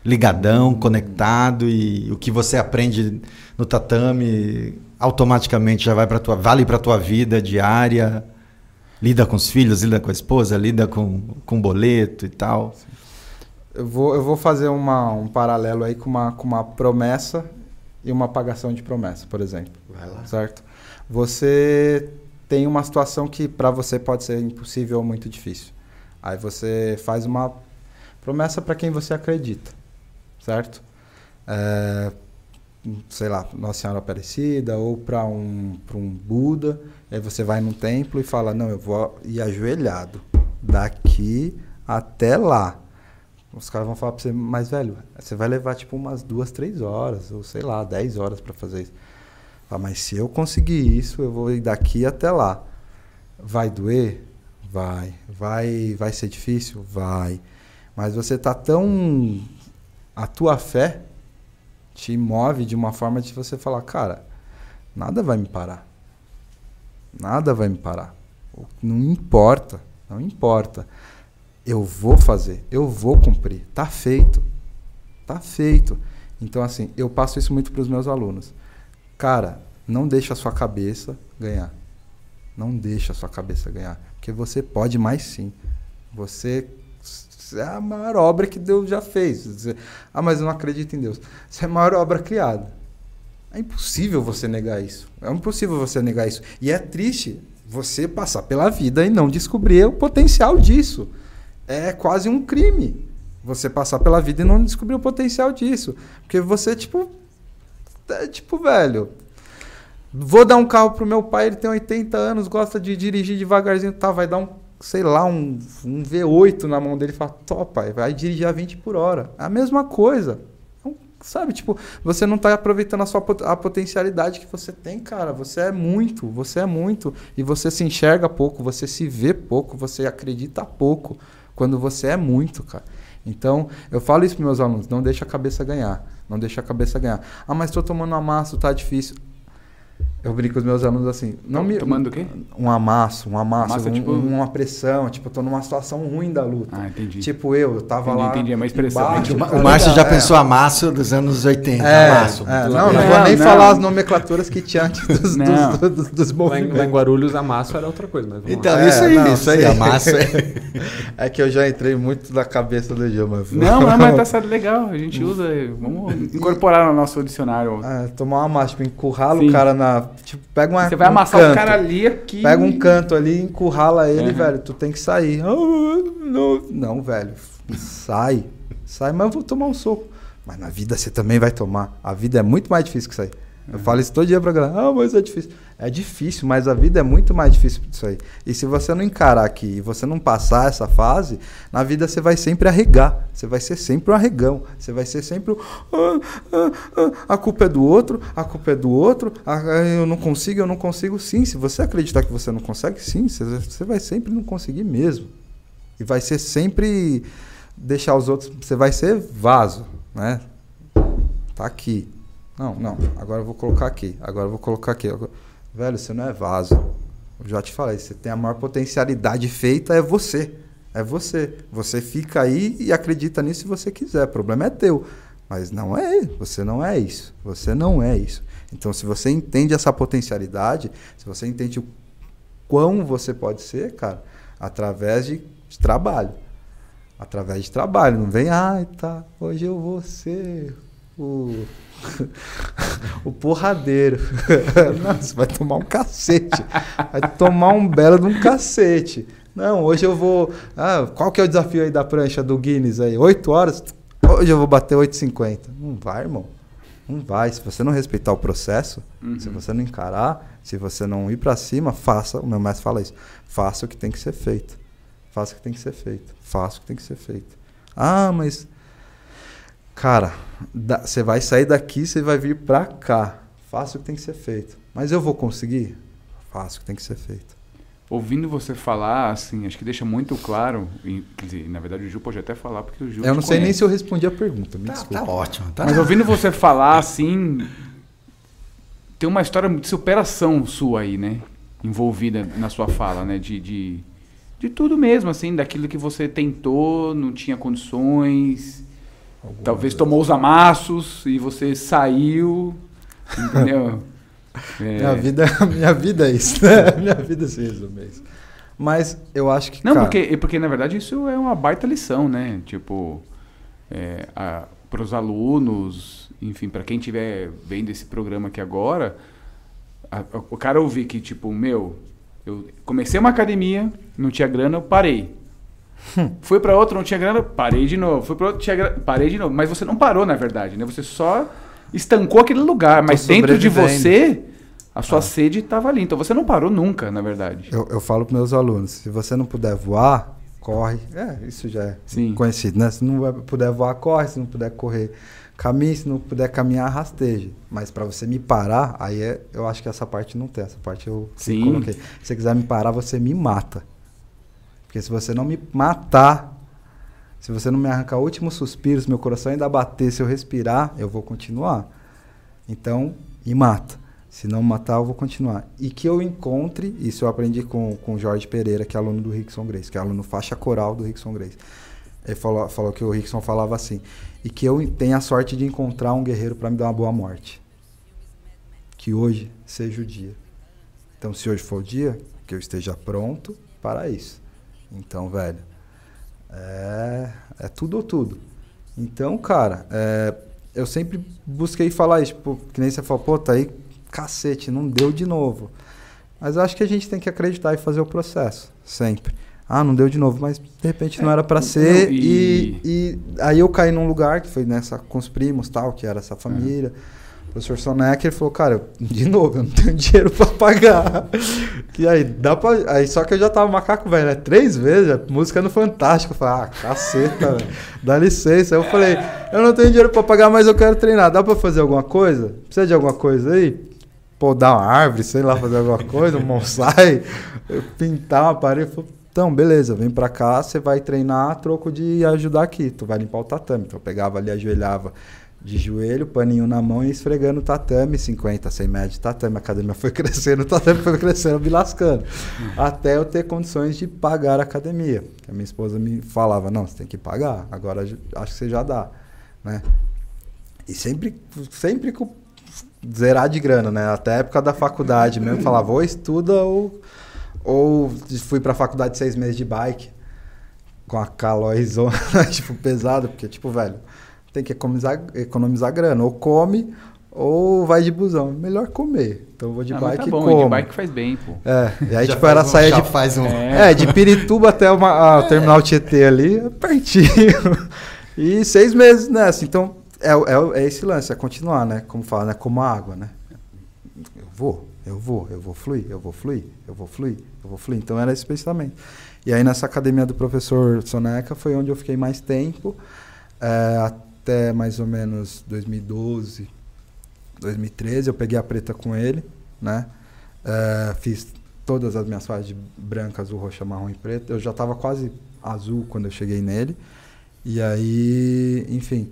ligadão, conectado e o que você aprende no tatame automaticamente já vai para tua vale para tua vida diária. Lida com os filhos, lida com a esposa, lida com com boleto e tal. Eu vou, eu vou fazer uma, um paralelo aí com uma, com uma promessa e uma apagação de promessa, por exemplo. Vai lá. Certo? Você tem uma situação que para você pode ser impossível ou muito difícil. Aí você faz uma promessa para quem você acredita, certo? É, sei lá, Nossa Senhora Aparecida ou para um, um Buda. Aí você vai num templo e fala: Não, eu vou ir ajoelhado daqui até lá. Os caras vão falar para você, mas velho, você vai levar tipo umas duas, três horas, ou sei lá, dez horas para fazer isso. Ah, mas se eu conseguir isso, eu vou ir daqui até lá. Vai doer? Vai. Vai, vai ser difícil? Vai. Mas você está tão. A tua fé te move de uma forma de você falar, cara, nada vai me parar. Nada vai me parar. Não importa. Não importa. Eu vou fazer. Eu vou cumprir. Tá feito. Tá feito. Então, assim, eu passo isso muito para os meus alunos. Cara, não deixa a sua cabeça ganhar. Não deixa a sua cabeça ganhar. Porque você pode mais sim. Você é a maior obra que Deus já fez. Ah, mas eu não acredito em Deus. Você é a maior obra criada. É impossível você negar isso. É impossível você negar isso. E é triste você passar pela vida e não descobrir o potencial disso. É quase um crime você passar pela vida e não descobrir o potencial disso. Porque você, tipo, é, tipo, velho, vou dar um carro pro meu pai, ele tem 80 anos, gosta de dirigir devagarzinho, tá, vai dar um, sei lá, um, um V8 na mão dele e fala, topa, vai dirigir a 20 por hora. É a mesma coisa. Então, sabe, tipo, você não tá aproveitando a sua a potencialidade que você tem, cara. Você é muito, você é muito. E você se enxerga pouco, você se vê pouco, você acredita pouco quando você é muito, cara. Então, eu falo isso para meus alunos, não deixa a cabeça ganhar. Não deixa a cabeça ganhar. Ah, mas estou tomando amasso, tá difícil. Eu brinco com os meus alunos assim, não me tomando o quê? Um amasso, um amasso, Massa, um, tipo... uma pressão, tipo, eu tô numa situação ruim da luta. Ah, entendi. Tipo eu, eu tava entendi, lá. Entendi, é uma expressão. Embaixo, o, o Márcio já é. pensou amasso dos anos 80, é, amasso. É, não, não, vou nem não. falar as nomenclaturas que tinha antes dos, dos, dos, dos, dos movimentos. Lá em, Guarulhos, amasso era outra coisa, mas Então, lá. isso aí, é, não, isso aí, amasso é... é que eu já entrei muito na cabeça do idioma. Não, não, mas tá sendo legal, a gente usa, vamos incorporar no nosso dicionário. É, tomar um amasso, tipo, encurrala o cara na... Tipo, pega uma você vai um amassar canto. o cara ali aqui. Pega um canto ali, encurrala ele, uhum. velho. Tu tem que sair. não. não, velho. Sai. Sai, mas eu vou tomar um soco. Mas na vida você também vai tomar. A vida é muito mais difícil que aí. Eu falo isso todo dia pra galera. Ah, mas é difícil. É difícil, mas a vida é muito mais difícil disso aí. E se você não encarar aqui e você não passar essa fase, na vida você vai sempre arregar. Você vai ser sempre um arregão. Você vai ser sempre o. Ah, ah, ah, a culpa é do outro, a culpa é do outro. Eu não consigo, eu não consigo. Sim, se você acreditar que você não consegue, sim, você vai sempre não conseguir mesmo. E vai ser sempre deixar os outros. Você vai ser vaso, né? Tá aqui Não, não. Agora eu vou colocar aqui. Agora eu vou colocar aqui. Velho, você não é vaso. Eu já te falei, você tem a maior potencialidade feita é você. É você. Você fica aí e acredita nisso se você quiser. O problema é teu. Mas não é, você não é isso. Você não é isso. Então, se você entende essa potencialidade, se você entende o quão você pode ser, cara, através de, trabalho. Através de trabalho. Não vem, ai, tá, hoje eu vou ser o, o porradeiro. Nossa, vai tomar um cacete. Vai tomar um belo de um cacete. Não, hoje eu vou. Ah, qual que é o desafio aí da prancha do Guinness aí? Oito horas? Hoje eu vou bater 8,50. Não vai, irmão. Não vai. Se você não respeitar o processo, uhum. se você não encarar, se você não ir para cima, faça. O meu mestre fala isso. Faça o que tem que ser feito. Faça o que tem que ser feito. Faça o que tem que ser feito. Ah, mas. Cara, você vai sair daqui, você vai vir para cá. Faça o que tem que ser feito. Mas eu vou conseguir? Faça o que tem que ser feito ouvindo você falar, assim, acho que deixa muito claro. E, quer dizer, na verdade o Gil pode até falar, porque o Gil. Eu não sei conhece. nem se eu respondi a pergunta, me tá, desculpa. Tá ótimo, tá. Mas ouvindo você falar, assim. Tem uma história de superação sua aí, né? Envolvida na sua fala, né? De, de, de tudo mesmo, assim, daquilo que você tentou, não tinha condições. Alguma talvez vez. tomou os amassos e você saiu. Entendeu? É. Minha, vida, minha vida é isso, né? Minha vida se resume a isso. Mas eu acho que. Não, cara... porque, porque na verdade isso é uma baita lição, né? Tipo, é, para os alunos, enfim, para quem estiver vendo esse programa aqui agora, a, o cara ouvir que, tipo, meu, eu comecei uma academia, não tinha grana, eu parei. Hum. Fui para outra, não tinha grana, parei de novo. Fui para outro, tinha grana, parei de novo. Mas você não parou, na verdade, né? Você só estancou aquele lugar, mas dentro de você a sua ah. sede estava ali. Então você não parou nunca, na verdade. Eu, eu falo para meus alunos: se você não puder voar, corre. É, isso já é Sim. conhecido, né? Se não puder voar, corre. Se não puder correr, caminhe. Se não puder caminhar, rasteje. Mas para você me parar, aí é, eu acho que essa parte não tem. Essa parte eu Sim. coloquei. Se você quiser me parar, você me mata. Porque se você não me matar, se você não me arrancar o último suspiro, se meu coração ainda bater, se eu respirar, eu vou continuar. Então, me mata. Se não matar, eu vou continuar. E que eu encontre, isso eu aprendi com o Jorge Pereira, que é aluno do Rickson Grace, que é aluno faixa coral do Rickson Grace. Ele falou, falou que o Rickson falava assim, e que eu tenha a sorte de encontrar um guerreiro para me dar uma boa morte. Que hoje seja o dia. Então, se hoje for o dia, que eu esteja pronto para isso. Então, velho, é, é tudo ou tudo. Então, cara, é, eu sempre busquei falar isso, tipo, que nem você falou, pô, tá aí cacete, não deu de novo. Mas eu acho que a gente tem que acreditar e fazer o processo, sempre. Ah, não deu de novo, mas de repente não era para ser. Não, e... E, e... aí eu caí num lugar que foi nessa com os primos, tal, que era essa família. O professor Sonek, ele falou, cara, de novo, eu não tenho dinheiro para pagar. e aí, dá pra. Aí, só que eu já tava macaco velho, né? Três vezes, a música no Fantástico. Eu falei, ah, caceta, velho. Dá licença. Aí eu falei, eu não tenho dinheiro para pagar, mas eu quero treinar. Dá para fazer alguma coisa? Precisa de alguma coisa aí? podar uma árvore, sei lá, fazer alguma coisa, um bonsai, pintar uma parede. Então, beleza, vem pra cá, você vai treinar troco de ajudar aqui. Tu vai limpar o tatame. Então, eu pegava ali, ajoelhava de joelho, paninho na mão e esfregando o tatame, 50, 100 metros de tatame. A academia foi crescendo, o tatame foi crescendo, me lascando. Até eu ter condições de pagar a academia. A minha esposa me falava, não, você tem que pagar, agora acho que você já dá. Né? E sempre, sempre com zerar de grana, né? Até a época da faculdade mesmo, falava, ou estuda ou, ou fui pra faculdade seis meses de bike com a calóizona, tipo, pesada, porque, tipo, velho, tem que economizar, economizar grana. Ou come ou vai de busão. Melhor comer. Então eu vou de ah, bike tá bom, e como. de bike faz bem, pô. É, e aí, já tipo, era um, sair de... Faz um... É. é, de Pirituba até uma, o terminal Tietê ali, é pertinho. e seis meses nessa. Então, é, é, é esse lance, é continuar, né? Como fala, né? Como a água, né? Eu vou, eu vou, eu vou fluir, eu vou fluir, eu vou fluir, eu vou fluir. Então era esse pensamento. E aí nessa academia do professor Soneca foi onde eu fiquei mais tempo, é, até mais ou menos 2012, 2013. Eu peguei a preta com ele, né? É, fiz todas as minhas fases de branca, azul, roxa, marrom e preto. Eu já estava quase azul quando eu cheguei nele. E aí, enfim,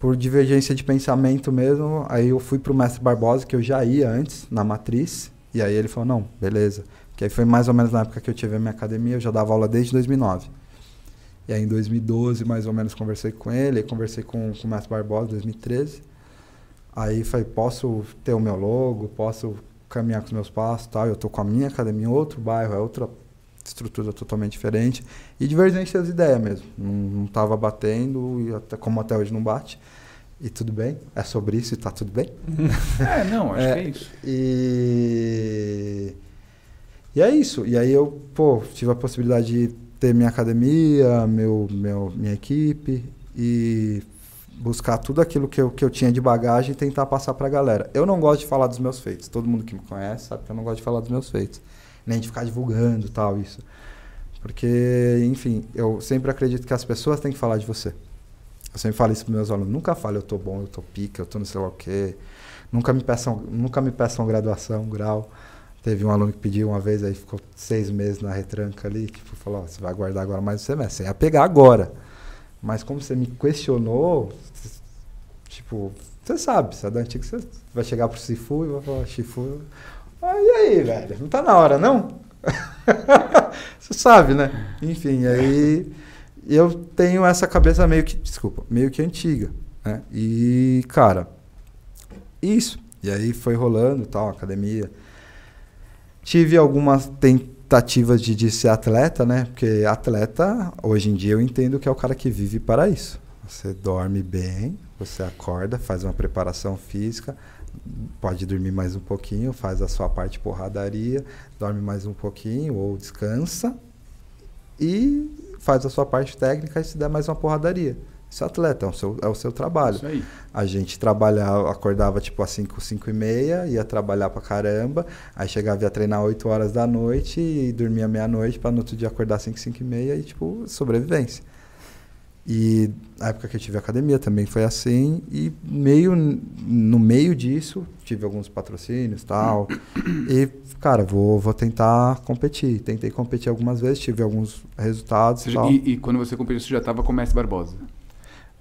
por divergência de pensamento mesmo, aí eu fui pro mestre Barbosa, que eu já ia antes, na matriz, e aí ele falou, não, beleza. Que aí foi mais ou menos na época que eu tive a minha academia, eu já dava aula desde 2009. E aí em 2012, mais ou menos, conversei com ele, conversei com, com o mestre Barbosa, 2013. Aí falei, posso ter o meu logo, posso caminhar com os meus passos tal. Eu tô com a minha academia em outro bairro, é outra estrutura totalmente diferente. E divergência das ideias mesmo. Não, não tava batendo, e até, como até hoje não bate. E tudo bem, é sobre isso e tá tudo bem. é, não, acho é, que é isso. E... e é isso. E aí eu, pô, tive a possibilidade de ter minha academia, meu, meu, minha equipe e buscar tudo aquilo que eu, que eu tinha de bagagem e tentar passar para a galera. Eu não gosto de falar dos meus feitos. Todo mundo que me conhece sabe que eu não gosto de falar dos meus feitos. Nem de ficar divulgando tal, isso. Porque, enfim, eu sempre acredito que as pessoas têm que falar de você. Eu sempre falo isso para meus alunos. Nunca fale eu tô bom, eu tô pica, eu tô não sei lá o quê. Nunca me peçam, nunca me peçam graduação, grau. Teve um aluno que pediu uma vez, aí ficou seis meses na retranca ali, que falou, você vai guardar agora mais um semestre. Você ia pegar agora. Mas como você me questionou, tipo, você sabe, você é da antiga, você vai chegar pro Sifu e vai falar, Sifu, ah, e aí, velho, não tá na hora, não? você sabe, né? Enfim, aí eu tenho essa cabeça meio que, desculpa, meio que antiga, né? E, cara, isso. E aí foi rolando tal, academia. Tive algumas tentativas de, de ser atleta, né? Porque atleta, hoje em dia, eu entendo que é o cara que vive para isso. Você dorme bem, você acorda, faz uma preparação física, pode dormir mais um pouquinho, faz a sua parte porradaria, dorme mais um pouquinho ou descansa e faz a sua parte técnica e se der mais uma porradaria. É atleta, é o seu, é o seu trabalho. Isso aí. A gente trabalhava, acordava tipo às 5, 5 e meia, ia trabalhar pra caramba, aí chegava ia treinar 8 horas da noite e dormia meia-noite para no outro dia acordar às 5, 5 e meia e tipo, sobrevivência. E na época que eu tive academia também foi assim, e meio no meio disso, tive alguns patrocínios tal. e, cara, vou, vou tentar competir. Tentei competir algumas vezes, tive alguns resultados. Seja, e, e, quando você competiu, você já estava com o Mestre Barbosa?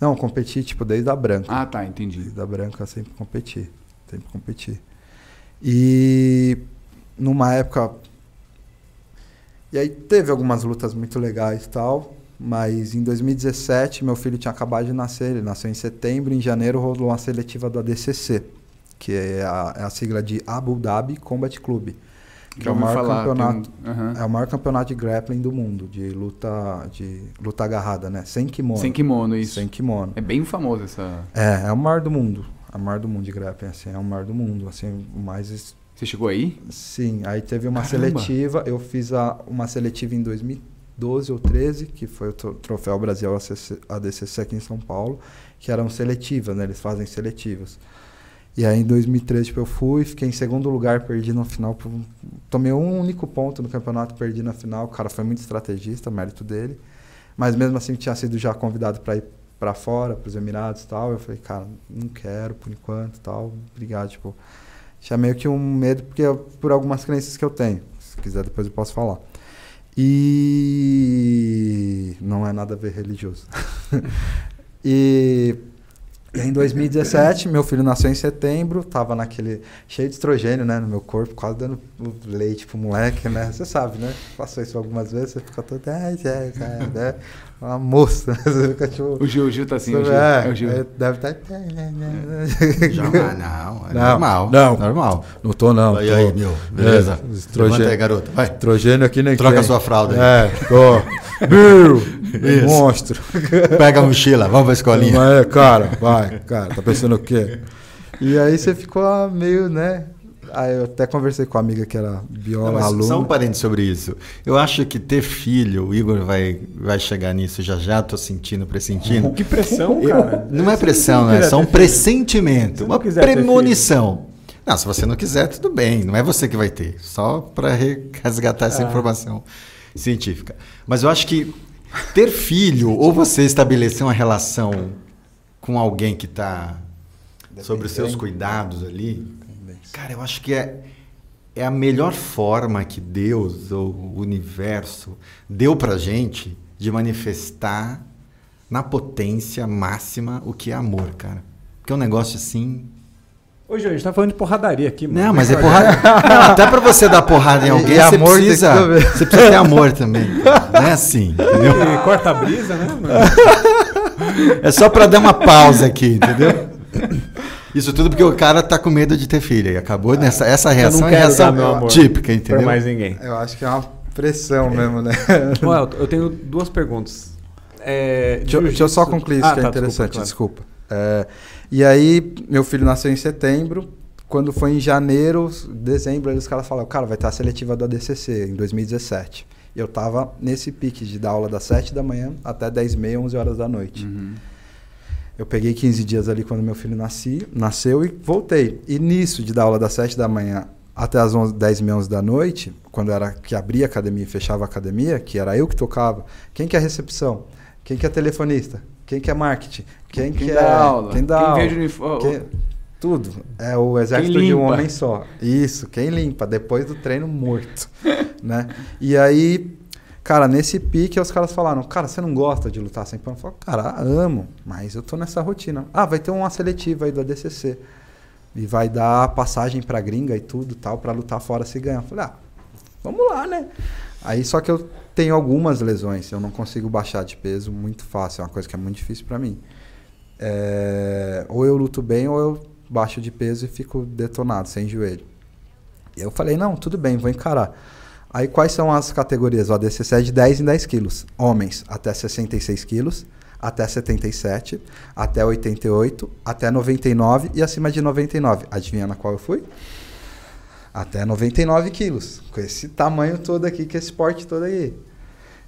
Não, competi, tipo, desde a branca. Ah, tá, entendi. Desde a branca sempre competi. Sempre competi. E numa época. E aí teve algumas lutas muito legais e tal. Mas em 2017, meu filho tinha acabado de nascer. Ele nasceu em setembro. Em janeiro rolou uma seletiva do ADCC, que é a, é a sigla de Abu Dhabi Combat Club que é o maior falar, campeonato um, uhum. é o maior campeonato de grappling do mundo de luta de luta agarrada né? Sem kimono. Sem kimono isso. Sem kimono. É bem famoso essa é é o maior do mundo. É o maior do mundo de grappling assim é o maior do mundo assim o mais você chegou aí? Sim aí teve uma Caramba. seletiva eu fiz a, uma seletiva em 2012 ou 13 que foi o troféu Brasil ADCC aqui em São Paulo que eram seletivas né? Eles fazem seletivas e aí em 2013 tipo, eu fui, fiquei em segundo lugar, perdi no final. Tomei um único ponto no campeonato, perdi na final. O cara foi muito estrategista, mérito dele. Mas mesmo assim tinha sido já convidado para ir para fora, para os Emirados e tal. Eu falei, cara, não quero por enquanto tal. Obrigado, tipo. Tinha meio que um medo porque por algumas crenças que eu tenho. Se quiser depois eu posso falar. E não é nada a ver religioso. e e em 2017, meu filho nasceu em setembro, tava naquele cheio de estrogênio, né, no meu corpo, quase dando leite pro moleque, né? Você sabe, né? Passou isso algumas vezes, você fica todo, é, é, cara, né? Uma moça, né? fica tipo. O Gil, o Gil tá assim, o Gil. É, é o Gil. É, deve estar. Tá... Jamais, não, é não, normal. Não, normal. Não tô, não. Aí, tô. aí, meu, beleza. É, estrogênio. Levanta aí, garoto, vai. Estrogênio aqui nem Troca a sua fralda aí. É, tô. Bill! Monstro. Pega a mochila, vamos pra escolinha. É, cara, vai, cara, tá pensando o quê? E aí você ficou meio, né? Aí eu até conversei com a amiga que era bióloga, aluna. Só um parente sobre isso. Eu acho que ter filho, o Igor vai, vai chegar nisso já já, tô sentindo, pressentindo. Que pressão, cara. Não é pressão, né? É só um pressentimento, uma premonição. Não, se você não quiser, tudo bem. Não é você que vai ter. Só para resgatar essa ah. informação científica. Mas eu acho que ter filho ou você estabelecer uma relação com alguém que está sobre os seus cuidados ali, cara, eu acho que é, é a melhor forma que Deus ou o universo deu para gente de manifestar na potência máxima o que é amor, cara. Porque é um negócio assim. Ô, João, a gente tá falando de porradaria aqui, mano. Não, mas é porrada. Não, até pra você dar porrada em alguém, você, precisa, você precisa ter amor também. Não é assim, entendeu? E corta a brisa, né, mano? É só pra dar uma pausa aqui, entendeu? Isso tudo porque o cara tá com medo de ter filha. E acabou nessa essa reação é quero reação dar meu amor típica, Pra entendeu? mais ninguém. Eu acho que é uma pressão mesmo, né? Elton, eu tenho duas perguntas. É, Deixa, eu- deixa eu só concluir isso Ah, que é tá, interessante, desculpa, desculpa. É, e aí, meu filho nasceu em setembro. Quando foi em janeiro, dezembro, aí os caras falaram, cara, vai ter a seletiva do ADCC em 2017. E eu tava nesse pique de dar aula das 7 da manhã até 10 e meia, 11 horas da noite. Uhum. Eu peguei 15 dias ali quando meu filho nasci, nasceu e voltei. E nisso de dar aula das 7 da manhã até as 11, 10 e meia, 11 da noite, quando era que abria a academia e fechava a academia, que era eu que tocava, quem que é recepção? Quem que é telefonista? Quem que é marketing? Quem, Quem que dá é aula? Quem dá Quem aula? vende uniforme? Quem- Tudo. É o exército de um homem só. Isso, quem limpa, depois do treino morto. né? E aí, cara, nesse pique os caras falaram, cara, você não gosta de lutar sem pano? Eu falei, cara, amo, mas eu tô nessa rotina. Ah, vai ter uma seletiva aí do ADCC. E vai dar passagem pra gringa e tudo tal, pra lutar fora se ganhar. Eu falei, ah, vamos lá, né? Aí só que eu tenho algumas lesões, eu não consigo baixar de peso muito fácil, é uma coisa que é muito difícil pra mim. É, ou eu luto bem ou eu baixo de peso e fico detonado, sem joelho. E eu falei, não, tudo bem, vou encarar. Aí quais são as categorias? O ADCC é de 10 em 10 quilos. Homens até 66 quilos, até 77, até 88, até 99 e acima de 99. Adivinha na qual eu fui? Até 99 quilos. Com esse tamanho todo aqui, com esse porte todo aí.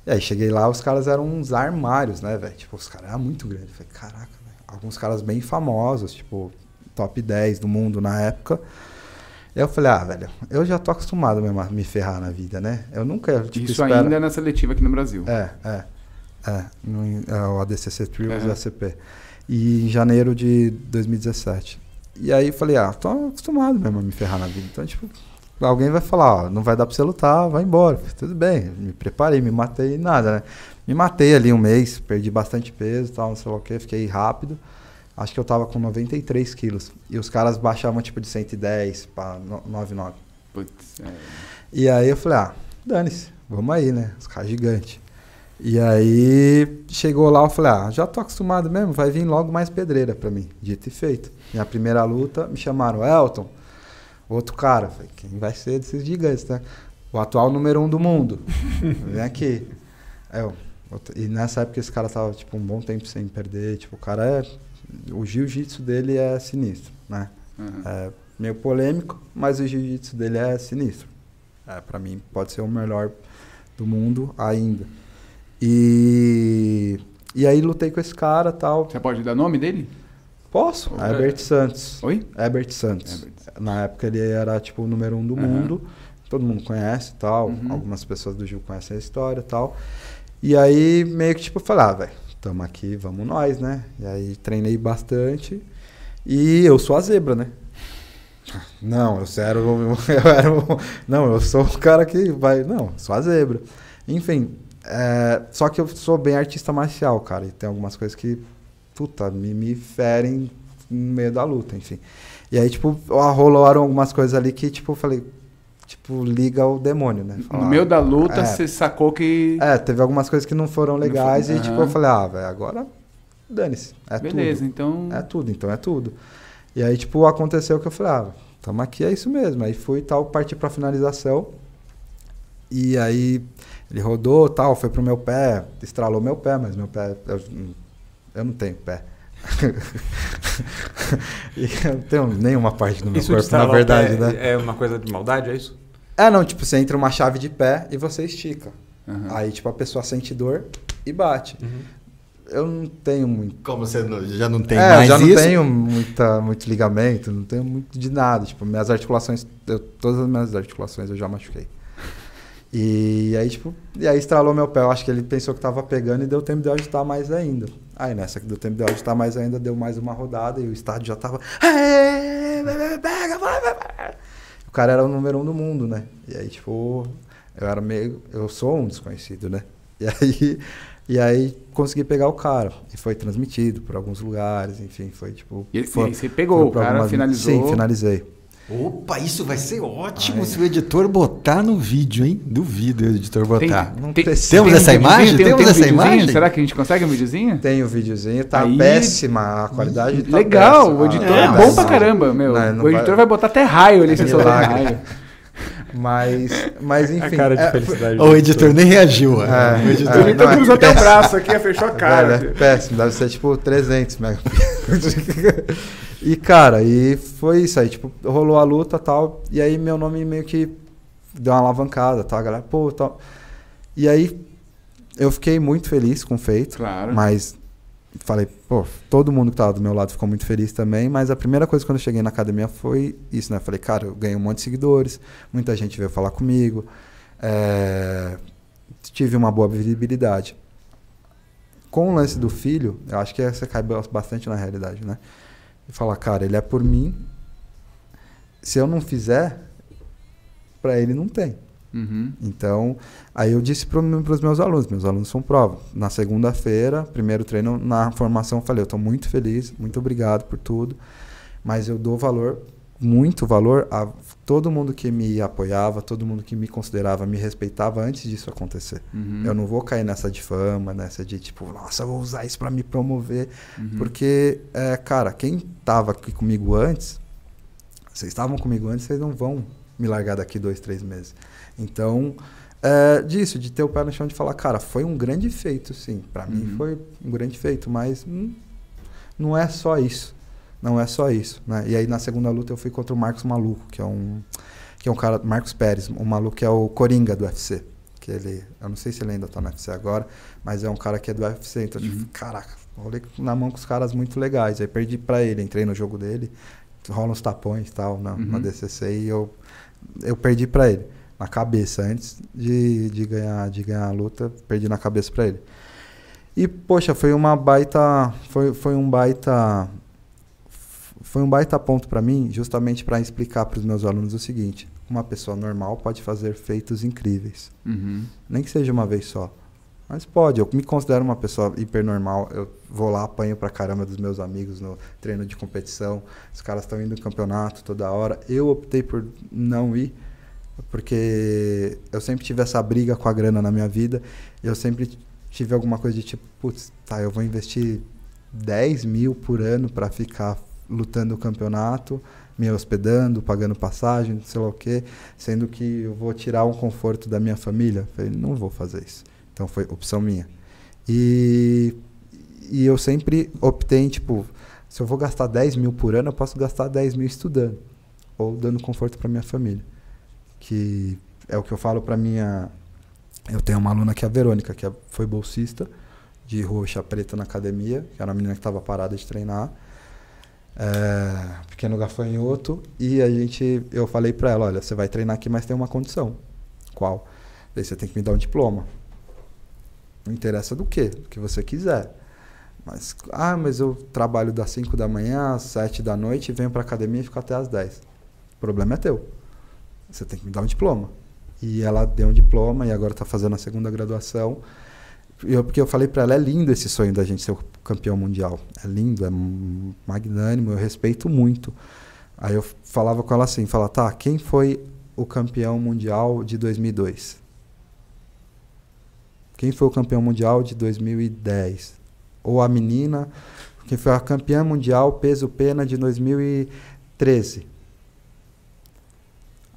E aí cheguei lá, os caras eram uns armários, né, velho? Tipo, os caras eram muito grandes. Falei, caraca, velho. Alguns caras bem famosos, tipo, top 10 do mundo na época. Eu falei, ah, velho, eu já tô acostumado mesmo a me ferrar na vida, né? Eu nunca, tipo, Isso espero- ainda é na seletiva aqui no Brasil. É, é. É, no, é o ADCC Trials Aham. ACP. E em janeiro de 2017. E aí eu falei, ah, tô acostumado mesmo a me ferrar na vida. Então, tipo, alguém vai falar, ó, não vai dar pra você lutar, vai embora. Falei, Tudo bem, me preparei, me matei, nada, né? Me matei ali um mês, perdi bastante peso e tal, não sei lá o que, fiquei rápido. Acho que eu tava com 93 quilos. E os caras baixavam tipo de 110 pra no- 99. Putz, é. E aí eu falei, ah, dane-se, vamos aí, né? Os caras gigantes. E aí chegou lá, eu falei, ah, já tô acostumado mesmo, vai vir logo mais pedreira pra mim. Dito e feito. Minha primeira luta, me chamaram, Elton, outro cara. Falei, quem vai ser desses gigantes, né? O atual número um do mundo. Vem aqui. Eu, e nessa época esse cara tava, tipo, um bom tempo sem perder. Tipo, o cara é. O jiu-jitsu dele é sinistro, né? Aham. É meio polêmico, mas o jiu-jitsu dele é sinistro. É, para mim, pode ser o melhor do mundo ainda. E, e aí lutei com esse cara tal. Você pode dar nome dele? Posso? É. Herbert Santos. Oi? Herbert Santos. Herbert Na época ele era tipo o número um do Aham. mundo. Todo mundo conhece tal. Uhum. Algumas pessoas do Gil conhecem a história tal. E aí meio que tipo, falei, ah, velho, tamo aqui, vamos nós, né? E aí treinei bastante. E eu sou a zebra, né? Não, eu era, o- eu era o- Não, eu sou o cara que vai. Não, sou a zebra. Enfim, é, só que eu sou bem artista marcial, cara. E tem algumas coisas que, puta, me, me ferem no meio da luta, enfim. E aí, tipo, rolaram algumas coisas ali que, tipo, eu falei, tipo, liga o demônio, né? No Falar, meio da luta, é. você sacou que. É, teve algumas coisas que não foram legais foi- e, tipo, aham. eu falei, ah, velho, agora dane-se. É Beleza, tudo. então. É tudo, então é tudo. E aí, tipo, aconteceu que eu falei, ah, tamo aqui, é isso mesmo. Aí fui e tal, parti pra finalização. E aí ele rodou tal, foi pro meu pé, estralou meu pé, mas meu pé. Eu, eu não tenho pé. eu não tenho nenhuma parte do meu Isso corpo, na verdade, pé né? É uma coisa de maldade, é isso? É, não, tipo, você entra uma chave de pé e você estica. Aham. Aí, tipo, a pessoa sente dor e bate. Eu não tenho muito. Como você não- já não tem é, mais eu já não isso? tenho muita, muito ligamento, não tenho muito de nada. Tipo, minhas articulações, eu- todas as minhas articulações eu já machuquei. E aí, tipo, e aí estralou meu pé. Eu acho que ele pensou que tava pegando e deu tempo de eu agitar mais ainda. Aí nessa que deu tempo de eu agitar mais ainda, deu mais uma rodada e o estádio já tava. O cara era o número um do mundo, né? E aí, tipo, eu era meio. Eu sou um desconhecido, né? E aí, e aí consegui pegar o cara. E foi transmitido por alguns lugares, enfim, foi tipo. E, foi, você pegou, o cara algumas... finalizou. Sim, finalizei. Opa, isso vai ser ótimo Ai. se o editor botar no vídeo, hein? Duvido o editor botar. Tem, tem, temos tem essa um imagem? Tem, temos um essa imagem? Será que a gente consegue um videozinho? Tem o um videozinho, tá Aí... péssima, a qualidade tá Legal, péssima. o editor é, é bom pra caramba, meu. Não, não o editor vai... vai... botar até raio ali, se souber raio. Mas, mas enfim. A cara de é, felicidade. o editor nem reagiu. É, o editor, é, editor cruzou até o braço aqui, fechou a cara. É, é péssimo, deve ser tipo 300 megapixels. E, cara, e foi isso aí, tipo, rolou a luta tal, e aí meu nome meio que deu uma alavancada, tá? A galera, pô, tal. E aí eu fiquei muito feliz com o feito, claro. mas falei, pô, todo mundo que tava do meu lado ficou muito feliz também, mas a primeira coisa quando eu cheguei na academia foi isso, né? Falei, cara, eu ganhei um monte de seguidores, muita gente veio falar comigo, é... tive uma boa visibilidade. Com o lance do filho, eu acho que essa cai bastante na realidade, né? e falar, cara, ele é por mim. Se eu não fizer, para ele não tem. Uhum. Então, aí eu disse para os meus alunos, meus alunos são prova. Na segunda-feira, primeiro treino, na formação, falei, eu estou muito feliz, muito obrigado por tudo, mas eu dou valor muito valor a todo mundo que me apoiava, todo mundo que me considerava, me respeitava antes disso acontecer. Uhum. Eu não vou cair nessa de fama, nessa de tipo, nossa, eu vou usar isso para me promover. Uhum. Porque, é, cara, quem tava aqui comigo antes, vocês estavam comigo antes, vocês não vão me largar daqui dois, três meses. Então, é, disso, de ter o pé no chão, de falar, cara, foi um grande feito, sim. Para uhum. mim foi um grande feito, mas hum, não é só isso não é só isso, né? E aí na segunda luta eu fui contra o Marcos Maluco, que é um que é um cara, Marcos Pérez, um maluco que é o Coringa do UFC, que ele, eu não sei se ele ainda tá no UFC agora, mas é um cara que é do UFC, então tipo, uhum. tipo, caraca, rolei na mão com os caras muito legais, aí perdi para ele, entrei no jogo dele, rola uns tapões e tal na, uhum. na DCC e eu eu perdi para ele na cabeça antes de, de ganhar de ganhar a luta, perdi na cabeça para ele. E poxa, foi uma baita foi, foi um baita foi um baita ponto para mim, justamente para explicar para os meus alunos o seguinte: uma pessoa normal pode fazer feitos incríveis, uhum. nem que seja uma vez só. Mas pode, eu me considero uma pessoa hipernormal. Eu vou lá, apanho pra caramba dos meus amigos no treino de competição. Os caras estão indo no campeonato toda hora. Eu optei por não ir, porque eu sempre tive essa briga com a grana na minha vida. Eu sempre tive alguma coisa de tipo, putz, tá, eu vou investir 10 mil por ano para ficar lutando o campeonato, me hospedando, pagando passagem, sei lá o quê, sendo que eu vou tirar um conforto da minha família. Falei, não vou fazer isso. Então foi opção minha. E, e eu sempre optei tipo, se eu vou gastar 10 mil por ano, eu posso gastar 10 mil estudando ou dando conforto para minha família. Que é o que eu falo para minha. Eu tenho uma aluna que é a Verônica, que é, foi bolsista de roxa preta na academia, que era uma menina que estava parada de treinar é, pequeno gafanhoto, e a gente, eu falei para ela, olha, você vai treinar aqui, mas tem uma condição. Qual? Daí você tem que me dar um diploma. Não interessa do que, do que você quiser. Mas, ah, mas eu trabalho das 5 da manhã às 7 da noite, venho para academia e fico até às 10. O problema é teu. Você tem que me dar um diploma. E ela deu um diploma e agora está fazendo a segunda graduação. Eu, porque eu falei para ela, é lindo esse sonho da gente ser o campeão mundial. É lindo, é magnânimo, eu respeito muito. Aí eu falava com ela assim, fala, tá, quem foi o campeão mundial de 2002? Quem foi o campeão mundial de 2010? Ou a menina, quem foi a campeã mundial peso pena de 2013?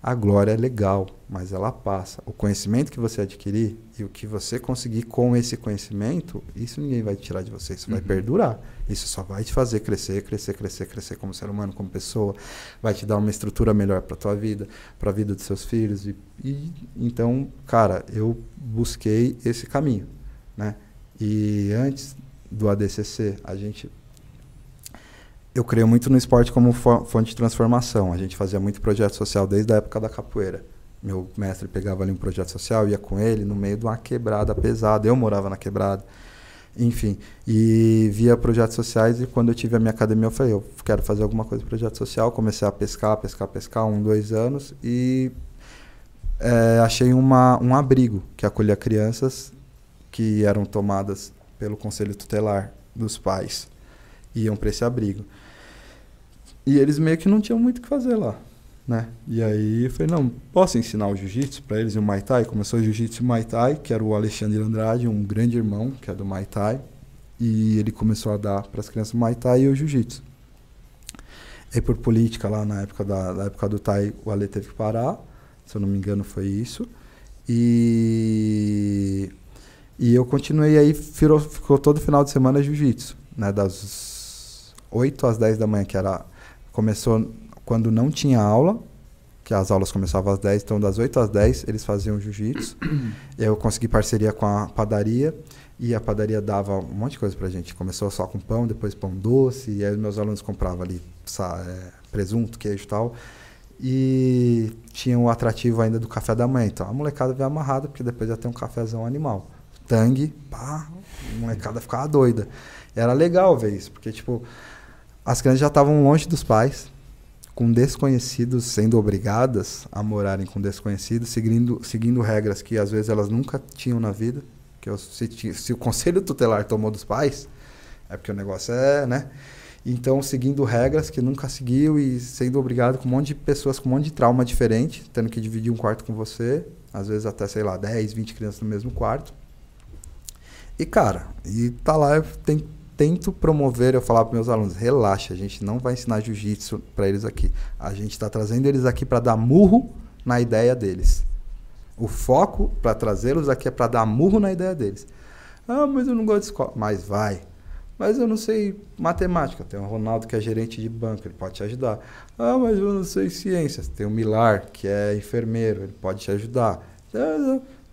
A glória é legal, mas ela passa. O conhecimento que você adquirir e o que você conseguir com esse conhecimento, isso ninguém vai tirar de você, isso uhum. vai perdurar. Isso só vai te fazer crescer, crescer, crescer, crescer como ser humano, como pessoa, vai te dar uma estrutura melhor para tua vida, para a vida dos seus filhos e, e, então, cara, eu busquei esse caminho, né? E antes do ADCC, a gente eu creio muito no esporte como fonte de transformação. A gente fazia muito projeto social desde a época da capoeira. Meu mestre pegava ali um projeto social, ia com ele no meio de uma quebrada pesada. Eu morava na quebrada. Enfim, e via projetos sociais e quando eu tive a minha academia eu falei, eu quero fazer alguma coisa de projeto social. Comecei a pescar, pescar, pescar, um, dois anos e é, achei uma, um abrigo que acolhia crianças que eram tomadas pelo conselho tutelar dos pais iam para esse abrigo. E eles meio que não tinham muito o que fazer lá, né? E aí eu falei, não, posso ensinar o jiu-jitsu para eles e o Muay Thai? Começou o jiu-jitsu e Muay Thai, que era o Alexandre Andrade, um grande irmão, que é do Muay Thai. E ele começou a dar para as crianças o Muay Thai e o jiu-jitsu. E por política lá na época da, época do Thai, o Ale teve que parar, se eu não me engano foi isso. E e eu continuei aí, ficou, ficou todo final de semana jiu-jitsu, né, das 8 às 10 da manhã, que era começou quando não tinha aula, que as aulas começavam às 10, então das 8 às 10 eles faziam jiu-jitsu. eu consegui parceria com a padaria e a padaria dava um monte de coisa pra gente. Começou só com pão, depois pão doce, e aí meus alunos compravam ali é, presunto, queijo e tal. E tinha o atrativo ainda do café da manhã. Então a molecada veio amarrada, porque depois ia ter um cafezão animal. Tangue, pá, a molecada ficava doida. Era legal ver isso, porque tipo, as crianças já estavam longe dos pais, com desconhecidos sendo obrigadas a morarem com desconhecidos, seguindo, seguindo regras que às vezes elas nunca tinham na vida que eu, se, se, o conselho tutelar tomou dos pais, é porque o negócio é, né? Então, seguindo regras que nunca seguiu e sendo obrigado com um monte de pessoas com um monte de trauma diferente, tendo que dividir um quarto com você, às vezes até, sei lá, 10, 20 crianças no mesmo quarto. E, cara, e tá lá, tem, tento promover, eu falar para meus alunos, relaxa, a gente não vai ensinar jiu-jitsu para eles aqui. A gente está trazendo eles aqui para dar murro na ideia deles. O foco para trazê-los aqui é para dar murro na ideia deles. Ah, mas eu não gosto de escola. Mas vai. Mas eu não sei matemática. Tem o Ronaldo que é gerente de banco, ele pode te ajudar. Ah, mas eu não sei ciências. Tem o Milar, que é enfermeiro, ele pode te ajudar.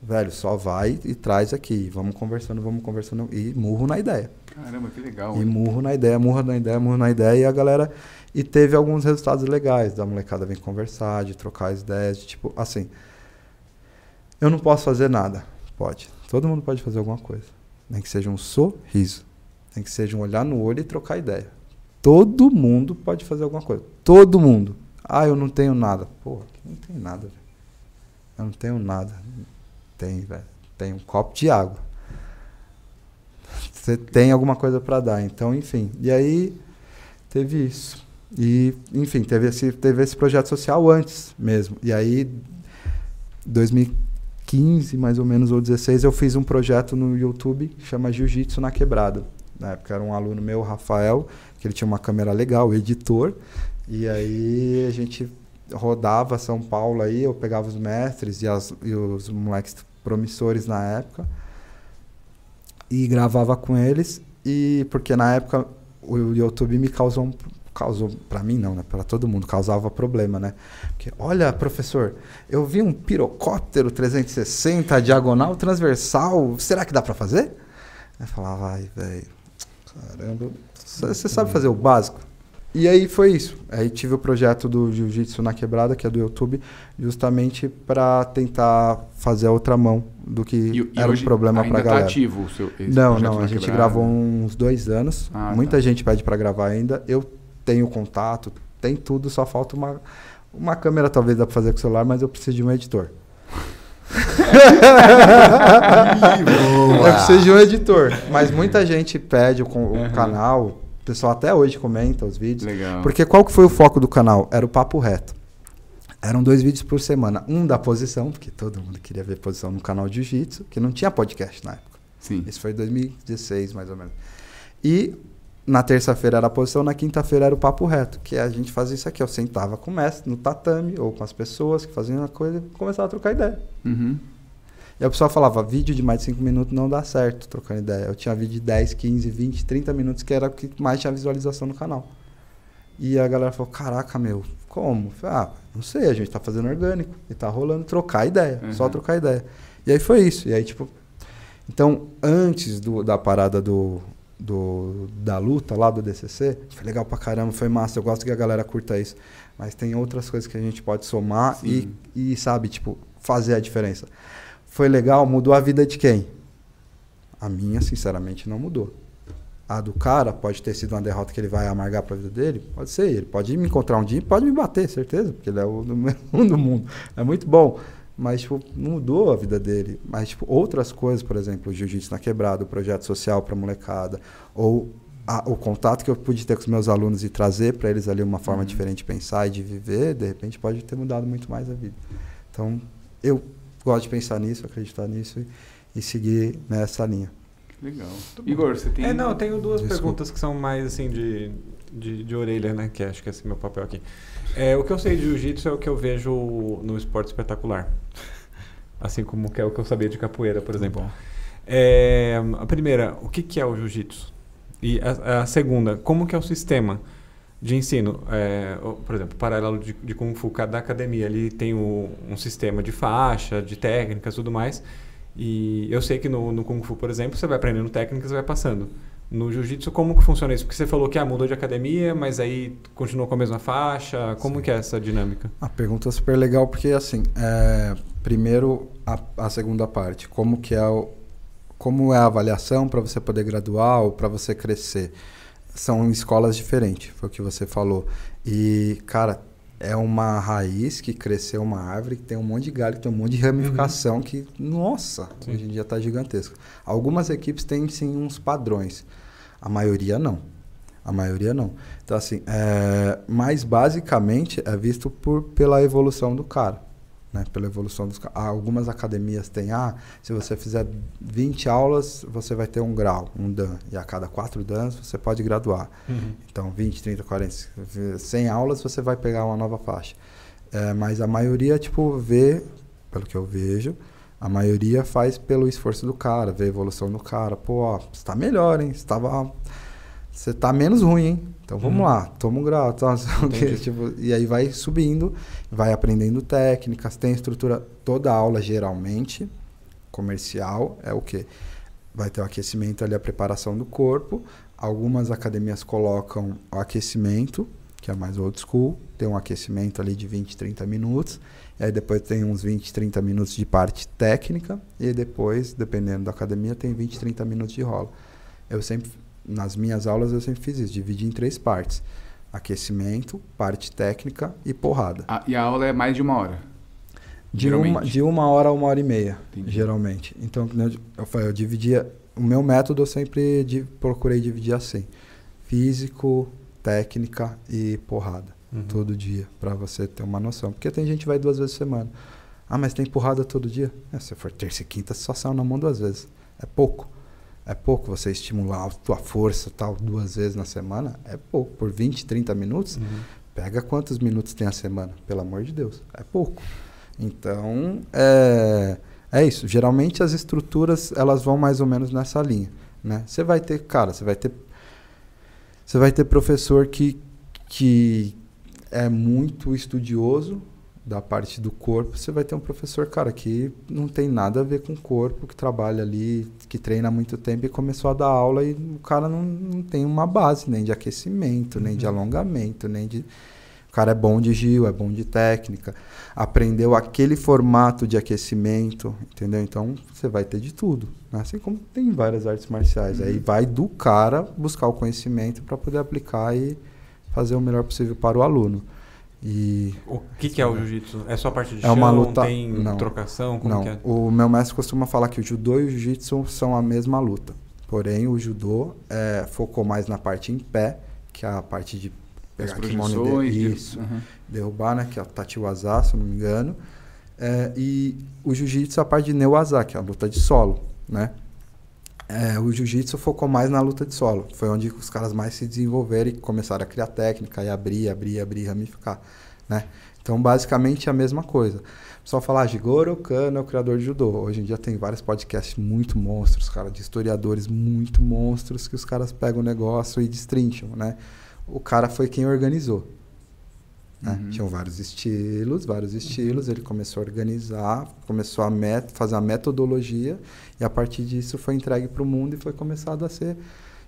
Velho, só vai e traz aqui. Vamos conversando, vamos conversando. E murro na ideia. Caramba, que legal. E murro na ideia, murro na ideia, murro na ideia. E a galera. E teve alguns resultados legais. Da molecada vir conversar, de trocar as ideias, de tipo, assim. Eu não posso fazer nada. Pode. Todo mundo pode fazer alguma coisa. Nem que seja um sorriso. Nem que seja um olhar no olho e trocar ideia. Todo mundo pode fazer alguma coisa. Todo mundo. Ah, eu não tenho nada. Pô, não tem nada, velho. Eu não tenho nada. Tem, velho. Tem um copo de água. Você tem alguma coisa para dar. Então, enfim. E aí, teve isso. E, enfim, teve esse, teve esse projeto social antes mesmo. E aí, 2015. 15, mais ou menos, ou 16, eu fiz um projeto no YouTube que chama Jiu-Jitsu na Quebrada. Na época era um aluno meu, Rafael, que ele tinha uma câmera legal, editor. E aí a gente rodava São Paulo aí, eu pegava os mestres e, as, e os moleques promissores na época e gravava com eles. E porque na época o YouTube me causou um causou para mim não, né? Para todo mundo causava problema, né? Porque olha, professor, eu vi um pirocóptero 360 diagonal transversal, será que dá para fazer? Eu falava, ai, velho, caramba, você sabe fazer o básico? E aí foi isso. Aí tive o projeto do Jiu-Jitsu na Quebrada, que é do YouTube, justamente para tentar fazer a outra mão do que e, era um problema para galera. Tá ativo o seu Não, não, a gente quebrada. gravou uns dois anos. Ah, Muita tá. gente pede para gravar ainda. Eu tenho contato, tem tudo, só falta uma, uma câmera, talvez dá para fazer com o celular, mas eu preciso de um editor. eu preciso de um editor. Mas muita gente pede o, o uhum. canal, pessoal até hoje comenta os vídeos. Legal. Porque qual que foi o foco do canal? Era o papo reto. Eram dois vídeos por semana. Um da posição, porque todo mundo queria ver posição no canal de Jiu-Jitsu, que não tinha podcast na época. Sim. Isso foi em 2016, mais ou menos. E na terça-feira era a posição, na quinta-feira era o papo reto, que a gente fazia isso aqui. Eu sentava com o mestre no tatame ou com as pessoas que faziam a coisa e começava a trocar ideia. Uhum. E a pessoa falava, vídeo de mais de 5 minutos não dá certo trocando ideia. Eu tinha vídeo de 10, 15, 20, 30 minutos, que era o que mais tinha visualização no canal. E a galera falou, caraca, meu, como? Falei, ah, não sei, a gente tá fazendo orgânico. E tá rolando trocar ideia, uhum. só trocar ideia. E aí foi isso. E aí, tipo. Então, antes do, da parada do, do, da luta lá do DCC, foi legal pra caramba, foi massa. Eu gosto que a galera curta isso. Mas tem outras coisas que a gente pode somar e, e, sabe, tipo, fazer a diferença. Foi legal, mudou a vida de quem? A minha, sinceramente, não mudou. A do cara pode ter sido uma derrota que ele vai amargar pra vida dele? Pode ser. Ele pode me encontrar um dia e pode me bater, certeza, porque ele é o número um do mundo. É muito bom. mas tipo, não mudou a vida dele. Mas tipo, outras coisas, por exemplo, o jiu-jitsu na quebrada, o projeto social para molecada, ou a, o contato que eu pude ter com os meus alunos e trazer para eles ali uma forma uhum. diferente de pensar e de viver, de repente pode ter mudado muito mais a vida. Então, eu gosto de pensar nisso, acreditar nisso e, e seguir nessa linha. Legal. Igor, você tem. É, não, eu tenho duas Desculpa. perguntas que são mais assim de, de, de orelha, né? Que acho que é esse meu papel aqui. É, o que eu sei de jiu-jitsu é o que eu vejo no esporte espetacular. Assim como que é o que eu sabia de capoeira, por exemplo. É, a primeira, o que, que é o jiu-jitsu? E a, a, segunda, como que é o sistema de ensino? É, por exemplo, paralelo de, de Kung Fu, cada academia ali tem o, um sistema de faixa, de técnicas tudo mais. E eu sei que no, no Kung Fu, por exemplo, você vai aprendendo técnicas e vai passando. No jiu-jitsu, como que funciona isso? Porque você falou que ah, mudou de academia, mas aí continuou com a mesma faixa. Como Sim. que é essa dinâmica? A pergunta é super legal porque, assim, é, primeiro a, a, segunda parte. Como que é, o, como é a avaliação para você poder graduar ou para você crescer? São escolas diferentes, foi o que você falou. E, cara, é uma raiz que cresceu uma árvore que tem um monte de galho, que tem um monte de ramificação uhum. que, nossa, sim. hoje em dia está gigantesco. Algumas equipes têm sim uns padrões, a maioria não. A maioria não. Então, assim, é, mas basicamente é visto por, pela evolução do cara né, pela evolução dos algumas academias têm ah se você fizer 20 aulas você vai ter um grau um dan e a cada quatro dans você pode graduar. Uhum. então 20 30 40 100 aulas você vai pegar uma nova faixa. É, mas a maioria tipo vê pelo que eu vejo a maioria faz pelo esforço do cara vê a evolução do cara pô está melhor hein estava você está menos ruim hein então vamos uhum. lá, toma um grau, tá, tipo, e aí vai subindo, vai aprendendo técnicas, tem estrutura, toda aula geralmente, comercial, é o que? Vai ter o aquecimento ali, a preparação do corpo. Algumas academias colocam o aquecimento, que é mais old school, tem um aquecimento ali de 20, 30 minutos, e aí depois tem uns 20, 30 minutos de parte técnica, e depois, dependendo da academia, tem 20, 30 minutos de rola. Eu sempre nas minhas aulas eu sempre fiz isso, dividi em três partes. Aquecimento, parte técnica e porrada. Ah, e a aula é mais de uma hora? De uma, de uma hora a uma hora e meia, Entendi. geralmente. Então, eu, eu, eu dividia... O meu método eu sempre de, procurei dividir assim. Físico, técnica e porrada. Uhum. Todo dia, para você ter uma noção. Porque tem gente que vai duas vezes por semana. Ah, mas tem porrada todo dia? É, se for terça e quinta, só sai na mão duas vezes. É pouco. É pouco você estimular a tua força tal duas vezes na semana? É pouco. Por 20, 30 minutos? Uhum. Pega quantos minutos tem a semana? Pelo amor de Deus. É pouco. Então, é, é isso. Geralmente as estruturas elas vão mais ou menos nessa linha. Né? Você vai ter, cara, você vai ter. Você vai ter professor que, que é muito estudioso, da parte do corpo, você vai ter um professor, cara, que não tem nada a ver com o corpo, que trabalha ali, que treina há muito tempo e começou a dar aula e o cara não, não tem uma base nem de aquecimento, nem de uhum. alongamento, nem de. O cara é bom de gil, é bom de técnica, aprendeu aquele formato de aquecimento, entendeu? Então você vai ter de tudo. Né? Assim como tem várias artes marciais. Uhum. Aí vai do cara buscar o conhecimento para poder aplicar e fazer o melhor possível para o aluno. E o que, que é o jiu-jitsu? É só a parte de é chão? Uma luta, tem não, trocação? Como não. É? O meu mestre costuma falar que o judô e o jiu-jitsu são a mesma luta. Porém, o judô é, focou mais na parte em pé, que é a parte de pegar As projeções, de, isso, uhum. derrubar, né, que é o tachiwaza, se não me engano. É, e o jiu-jitsu é a parte de neuwaza, que é a luta de solo, né? É, o jiu-jitsu focou mais na luta de solo. Foi onde os caras mais se desenvolveram e começaram a criar técnica e abrir, abrir, abrir, ramificar. Né? Então, basicamente, é a mesma coisa. Só falar, ah, Jigoro Kano é o criador de judô. Hoje em dia tem vários podcasts muito monstros, cara, de historiadores muito monstros que os caras pegam o negócio e destrincham, né? O cara foi quem organizou. Né? Uhum. Tinham vários estilos, vários estilos. Uhum. Ele começou a organizar, começou a fazer a metodologia e a partir disso foi entregue para o mundo e foi começado a ser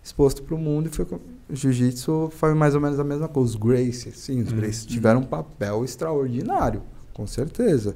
exposto para o mundo. E foi jiu-jitsu foi mais ou menos a mesma coisa. Os Gracie, sim, os uhum. Gracie tiveram um papel extraordinário, com certeza.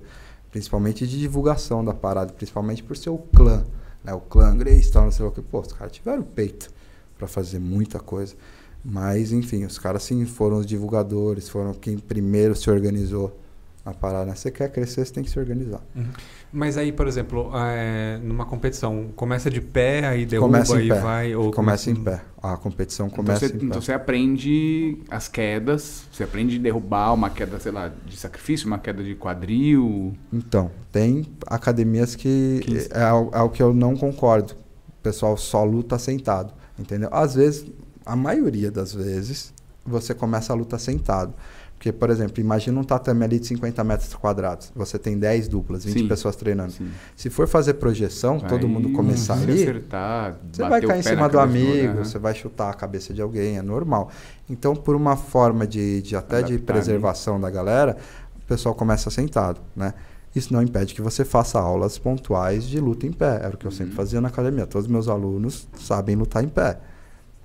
Principalmente de divulgação da parada, principalmente por ser o clã. Né? O clã Gracie, tal, não sei o que. Pô, os caras tiveram peito para fazer muita coisa. Mas, enfim, os caras sim foram os divulgadores, foram quem primeiro se organizou A parada? Você quer crescer, você tem que se organizar. Uhum. Mas aí, por exemplo, é, numa competição, começa de pé, aí derruba Começa em e pé. vai... Ou Começa em pé. A competição Então começa você, em pé. então você aprende as quedas, você aprende a derrubar uma queda, sei lá, de sacrifício, uma queda de quadril. Então, tem academias que Que- é, o- é o que eu não concordo. O pessoal só luta sentado, entendeu? Às vezes, a maioria das vezes, você começa a luta sentado. Porque, por exemplo, imagina um tatame ali de 50 metros quadrados. Você tem 10 duplas, 20 Sim. pessoas treinando. Assim, Se for fazer projeção, todo mundo começar ali, acertar, você vai cair em cima do amigo, né? você vai chutar a cabeça de alguém, é normal. Então, por uma forma de, de até de Adaptar, preservação da galera, o pessoal começa sentado, né? Isso não impede que você faça aulas pontuais de luta em pé. Era o que eu Uhum. sempre fazia na academia. Todos os meus alunos sabem lutar em pé.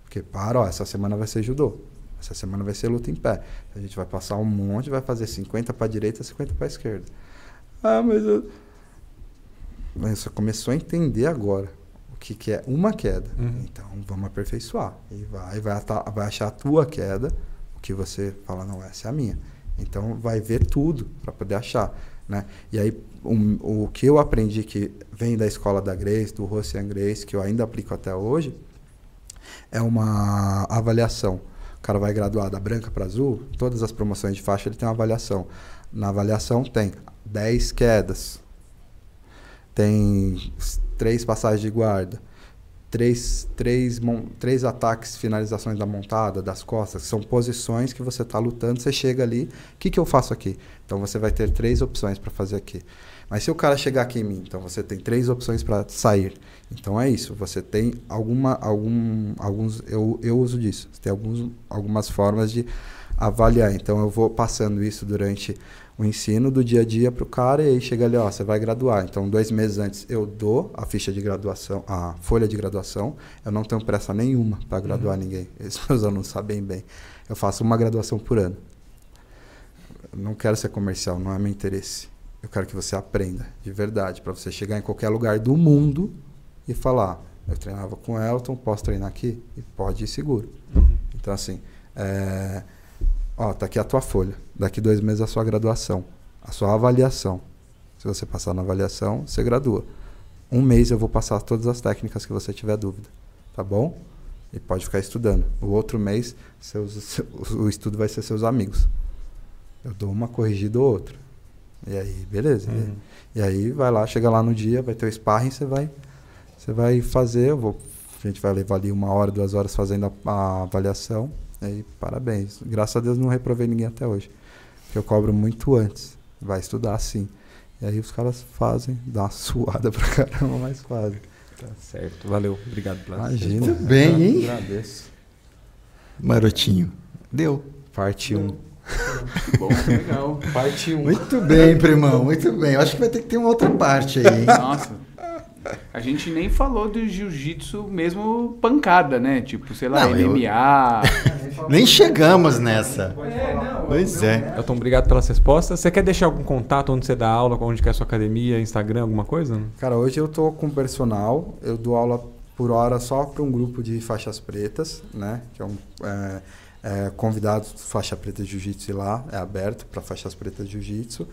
Porque, para, ó, essa semana vai ser judô. Essa semana vai ser luta em pé. A gente vai passar um monte, vai fazer 50 para direita, 50 para esquerda. Ah, mas eu... Mas você começou a entender agora o que, que é uma queda. Uhum. Então, vamos aperfeiçoar. E vai, vai, vai achar a tua queda, o que você fala, não, essa é a minha. Então, vai ver tudo para poder achar. Né? E aí, um- o que eu aprendi que vem da escola da Grace, do Rossian Grace, que eu ainda aplico até hoje, é uma avaliação. O cara vai graduar da branca para azul, todas as promoções de faixa ele tem uma avaliação. Na avaliação tem 10 quedas, tem três passagens de guarda, três, três, três ataques, finalizações da montada, das costas, são posições que você está lutando, você chega ali, o que, que eu faço aqui? Então você vai ter três opções para fazer aqui. Mas se o cara chegar aqui em mim, então você tem três opções para sair. Então é isso, você tem alguma, algum, alguns, eu, eu uso disso, você tem alguns, algumas formas de avaliar. Então eu vou passando isso durante o ensino do dia a dia para o cara e aí chega ali, ó, você vai graduar. Então dois meses antes eu dou a ficha de graduação, a folha de graduação. Eu não tenho pressa nenhuma para graduar ninguém. Esses meus alunos sabem bem. Eu faço uma graduação por ano. Eu não quero ser comercial, não é meu interesse. Eu quero que você aprenda de verdade, para você chegar em qualquer lugar do mundo e falar: eu treinava com o Elton, posso treinar aqui? E pode ir seguro. Então, assim, é, ó, tá aqui a tua folha. Daqui dois meses a sua graduação, a sua avaliação. Se você passar na avaliação, você gradua. Um mês eu vou passar todas as técnicas que você tiver dúvida, tá bom? E pode ficar estudando. O outro mês, seus, o estudo vai ser seus amigos. Eu dou uma corrigida ou outra. E aí, beleza. Uhum. E aí vai lá, chega lá no dia, vai ter o sparring, você vai, você vai fazer, eu vou, a gente vai levar ali uma hora, duas horas fazendo a, a avaliação. E aí, parabéns. Graças a Deus não reprovei ninguém até hoje. Porque eu cobro muito antes. Vai estudar sim. E aí os caras fazem, dá uma suada pra caramba, mas fazem. Tá certo, valeu. Obrigado pela Imagina. Muito bem, hein? Agradeço. Marotinho. Deu. Parte 1. Um. Bom, legal. Parte 1. Um. Muito bem, primão. Muito bem. Eu acho que vai ter que ter uma outra parte aí, hein? Nossa. A gente nem falou do jiu-jitsu mesmo pancada, né? Tipo, sei lá, Não, eu- MMA. Nem chegamos nessa. Pois é. Elton, obrigado pelas respostas. Você quer deixar algum contato onde você dá aula, onde que é a sua academia, Instagram, alguma coisa? Cara, hoje eu tô com personal, eu dou aula por hora só para um grupo de faixas pretas, né? Que é um é, é, convidados faixa preta de jiu-jitsu lá, é aberto para faixas pretas de jiu-jitsu.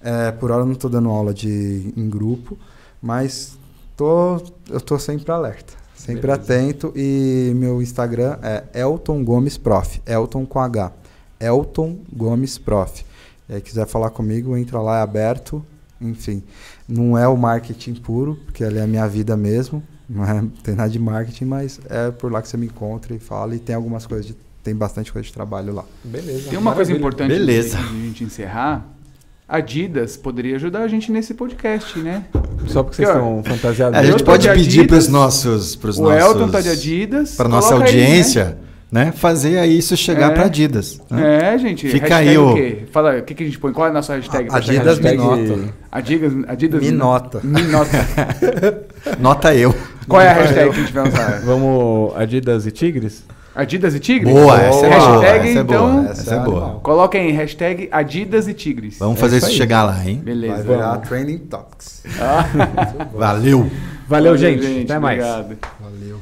É, por hora eu não tô dando aula de em grupo, mas tô, eu tô sempre alerta, sempre Beleza. atento e meu Instagram é Elton Gomes Prof, Elton com H, Elton Gomes Prof. Aí quiser falar comigo, entra lá, é aberto, enfim. Não é o marketing puro, porque ali é a minha vida mesmo. Não é, não tem nada de marketing, mas é por lá que você me encontra e fala. E tem algumas coisas, de, tem bastante coisa de trabalho lá. Beleza. Tem uma coisa Maravilha. importante Beleza. antes de a gente encerrar. Adidas poderia ajudar a gente nesse podcast, né? Só porque vocês estão fantasiados. A gente pode de pedir para os nossos, pros o nossos, Elton tá de Adidas. para nossa coloca aí, audiência, né? Fazer aí isso chegar É. para Adidas. né? É, gente. Fica aí o o- quê? Fala, o que, que a gente põe? Qual é a nossa hashtag? Adidas me na hashtag? nota. Adidas, Adidas Me nota. Me nota. Nota eu. Qual é a hashtag que a gente vai usar? Vamos Adidas e Tigres? Adidas e Tigres? Boa, essa é boa. Hashtag, Essa é então, boa. Essa é boa. animal. coloquem hashtag Adidas e Tigres. Vamos É fazer isso isso aí. chegar lá, hein? Beleza. Vai virar. Training Talks. Valeu. Valeu, gente. Até mais. Obrigado. Valeu.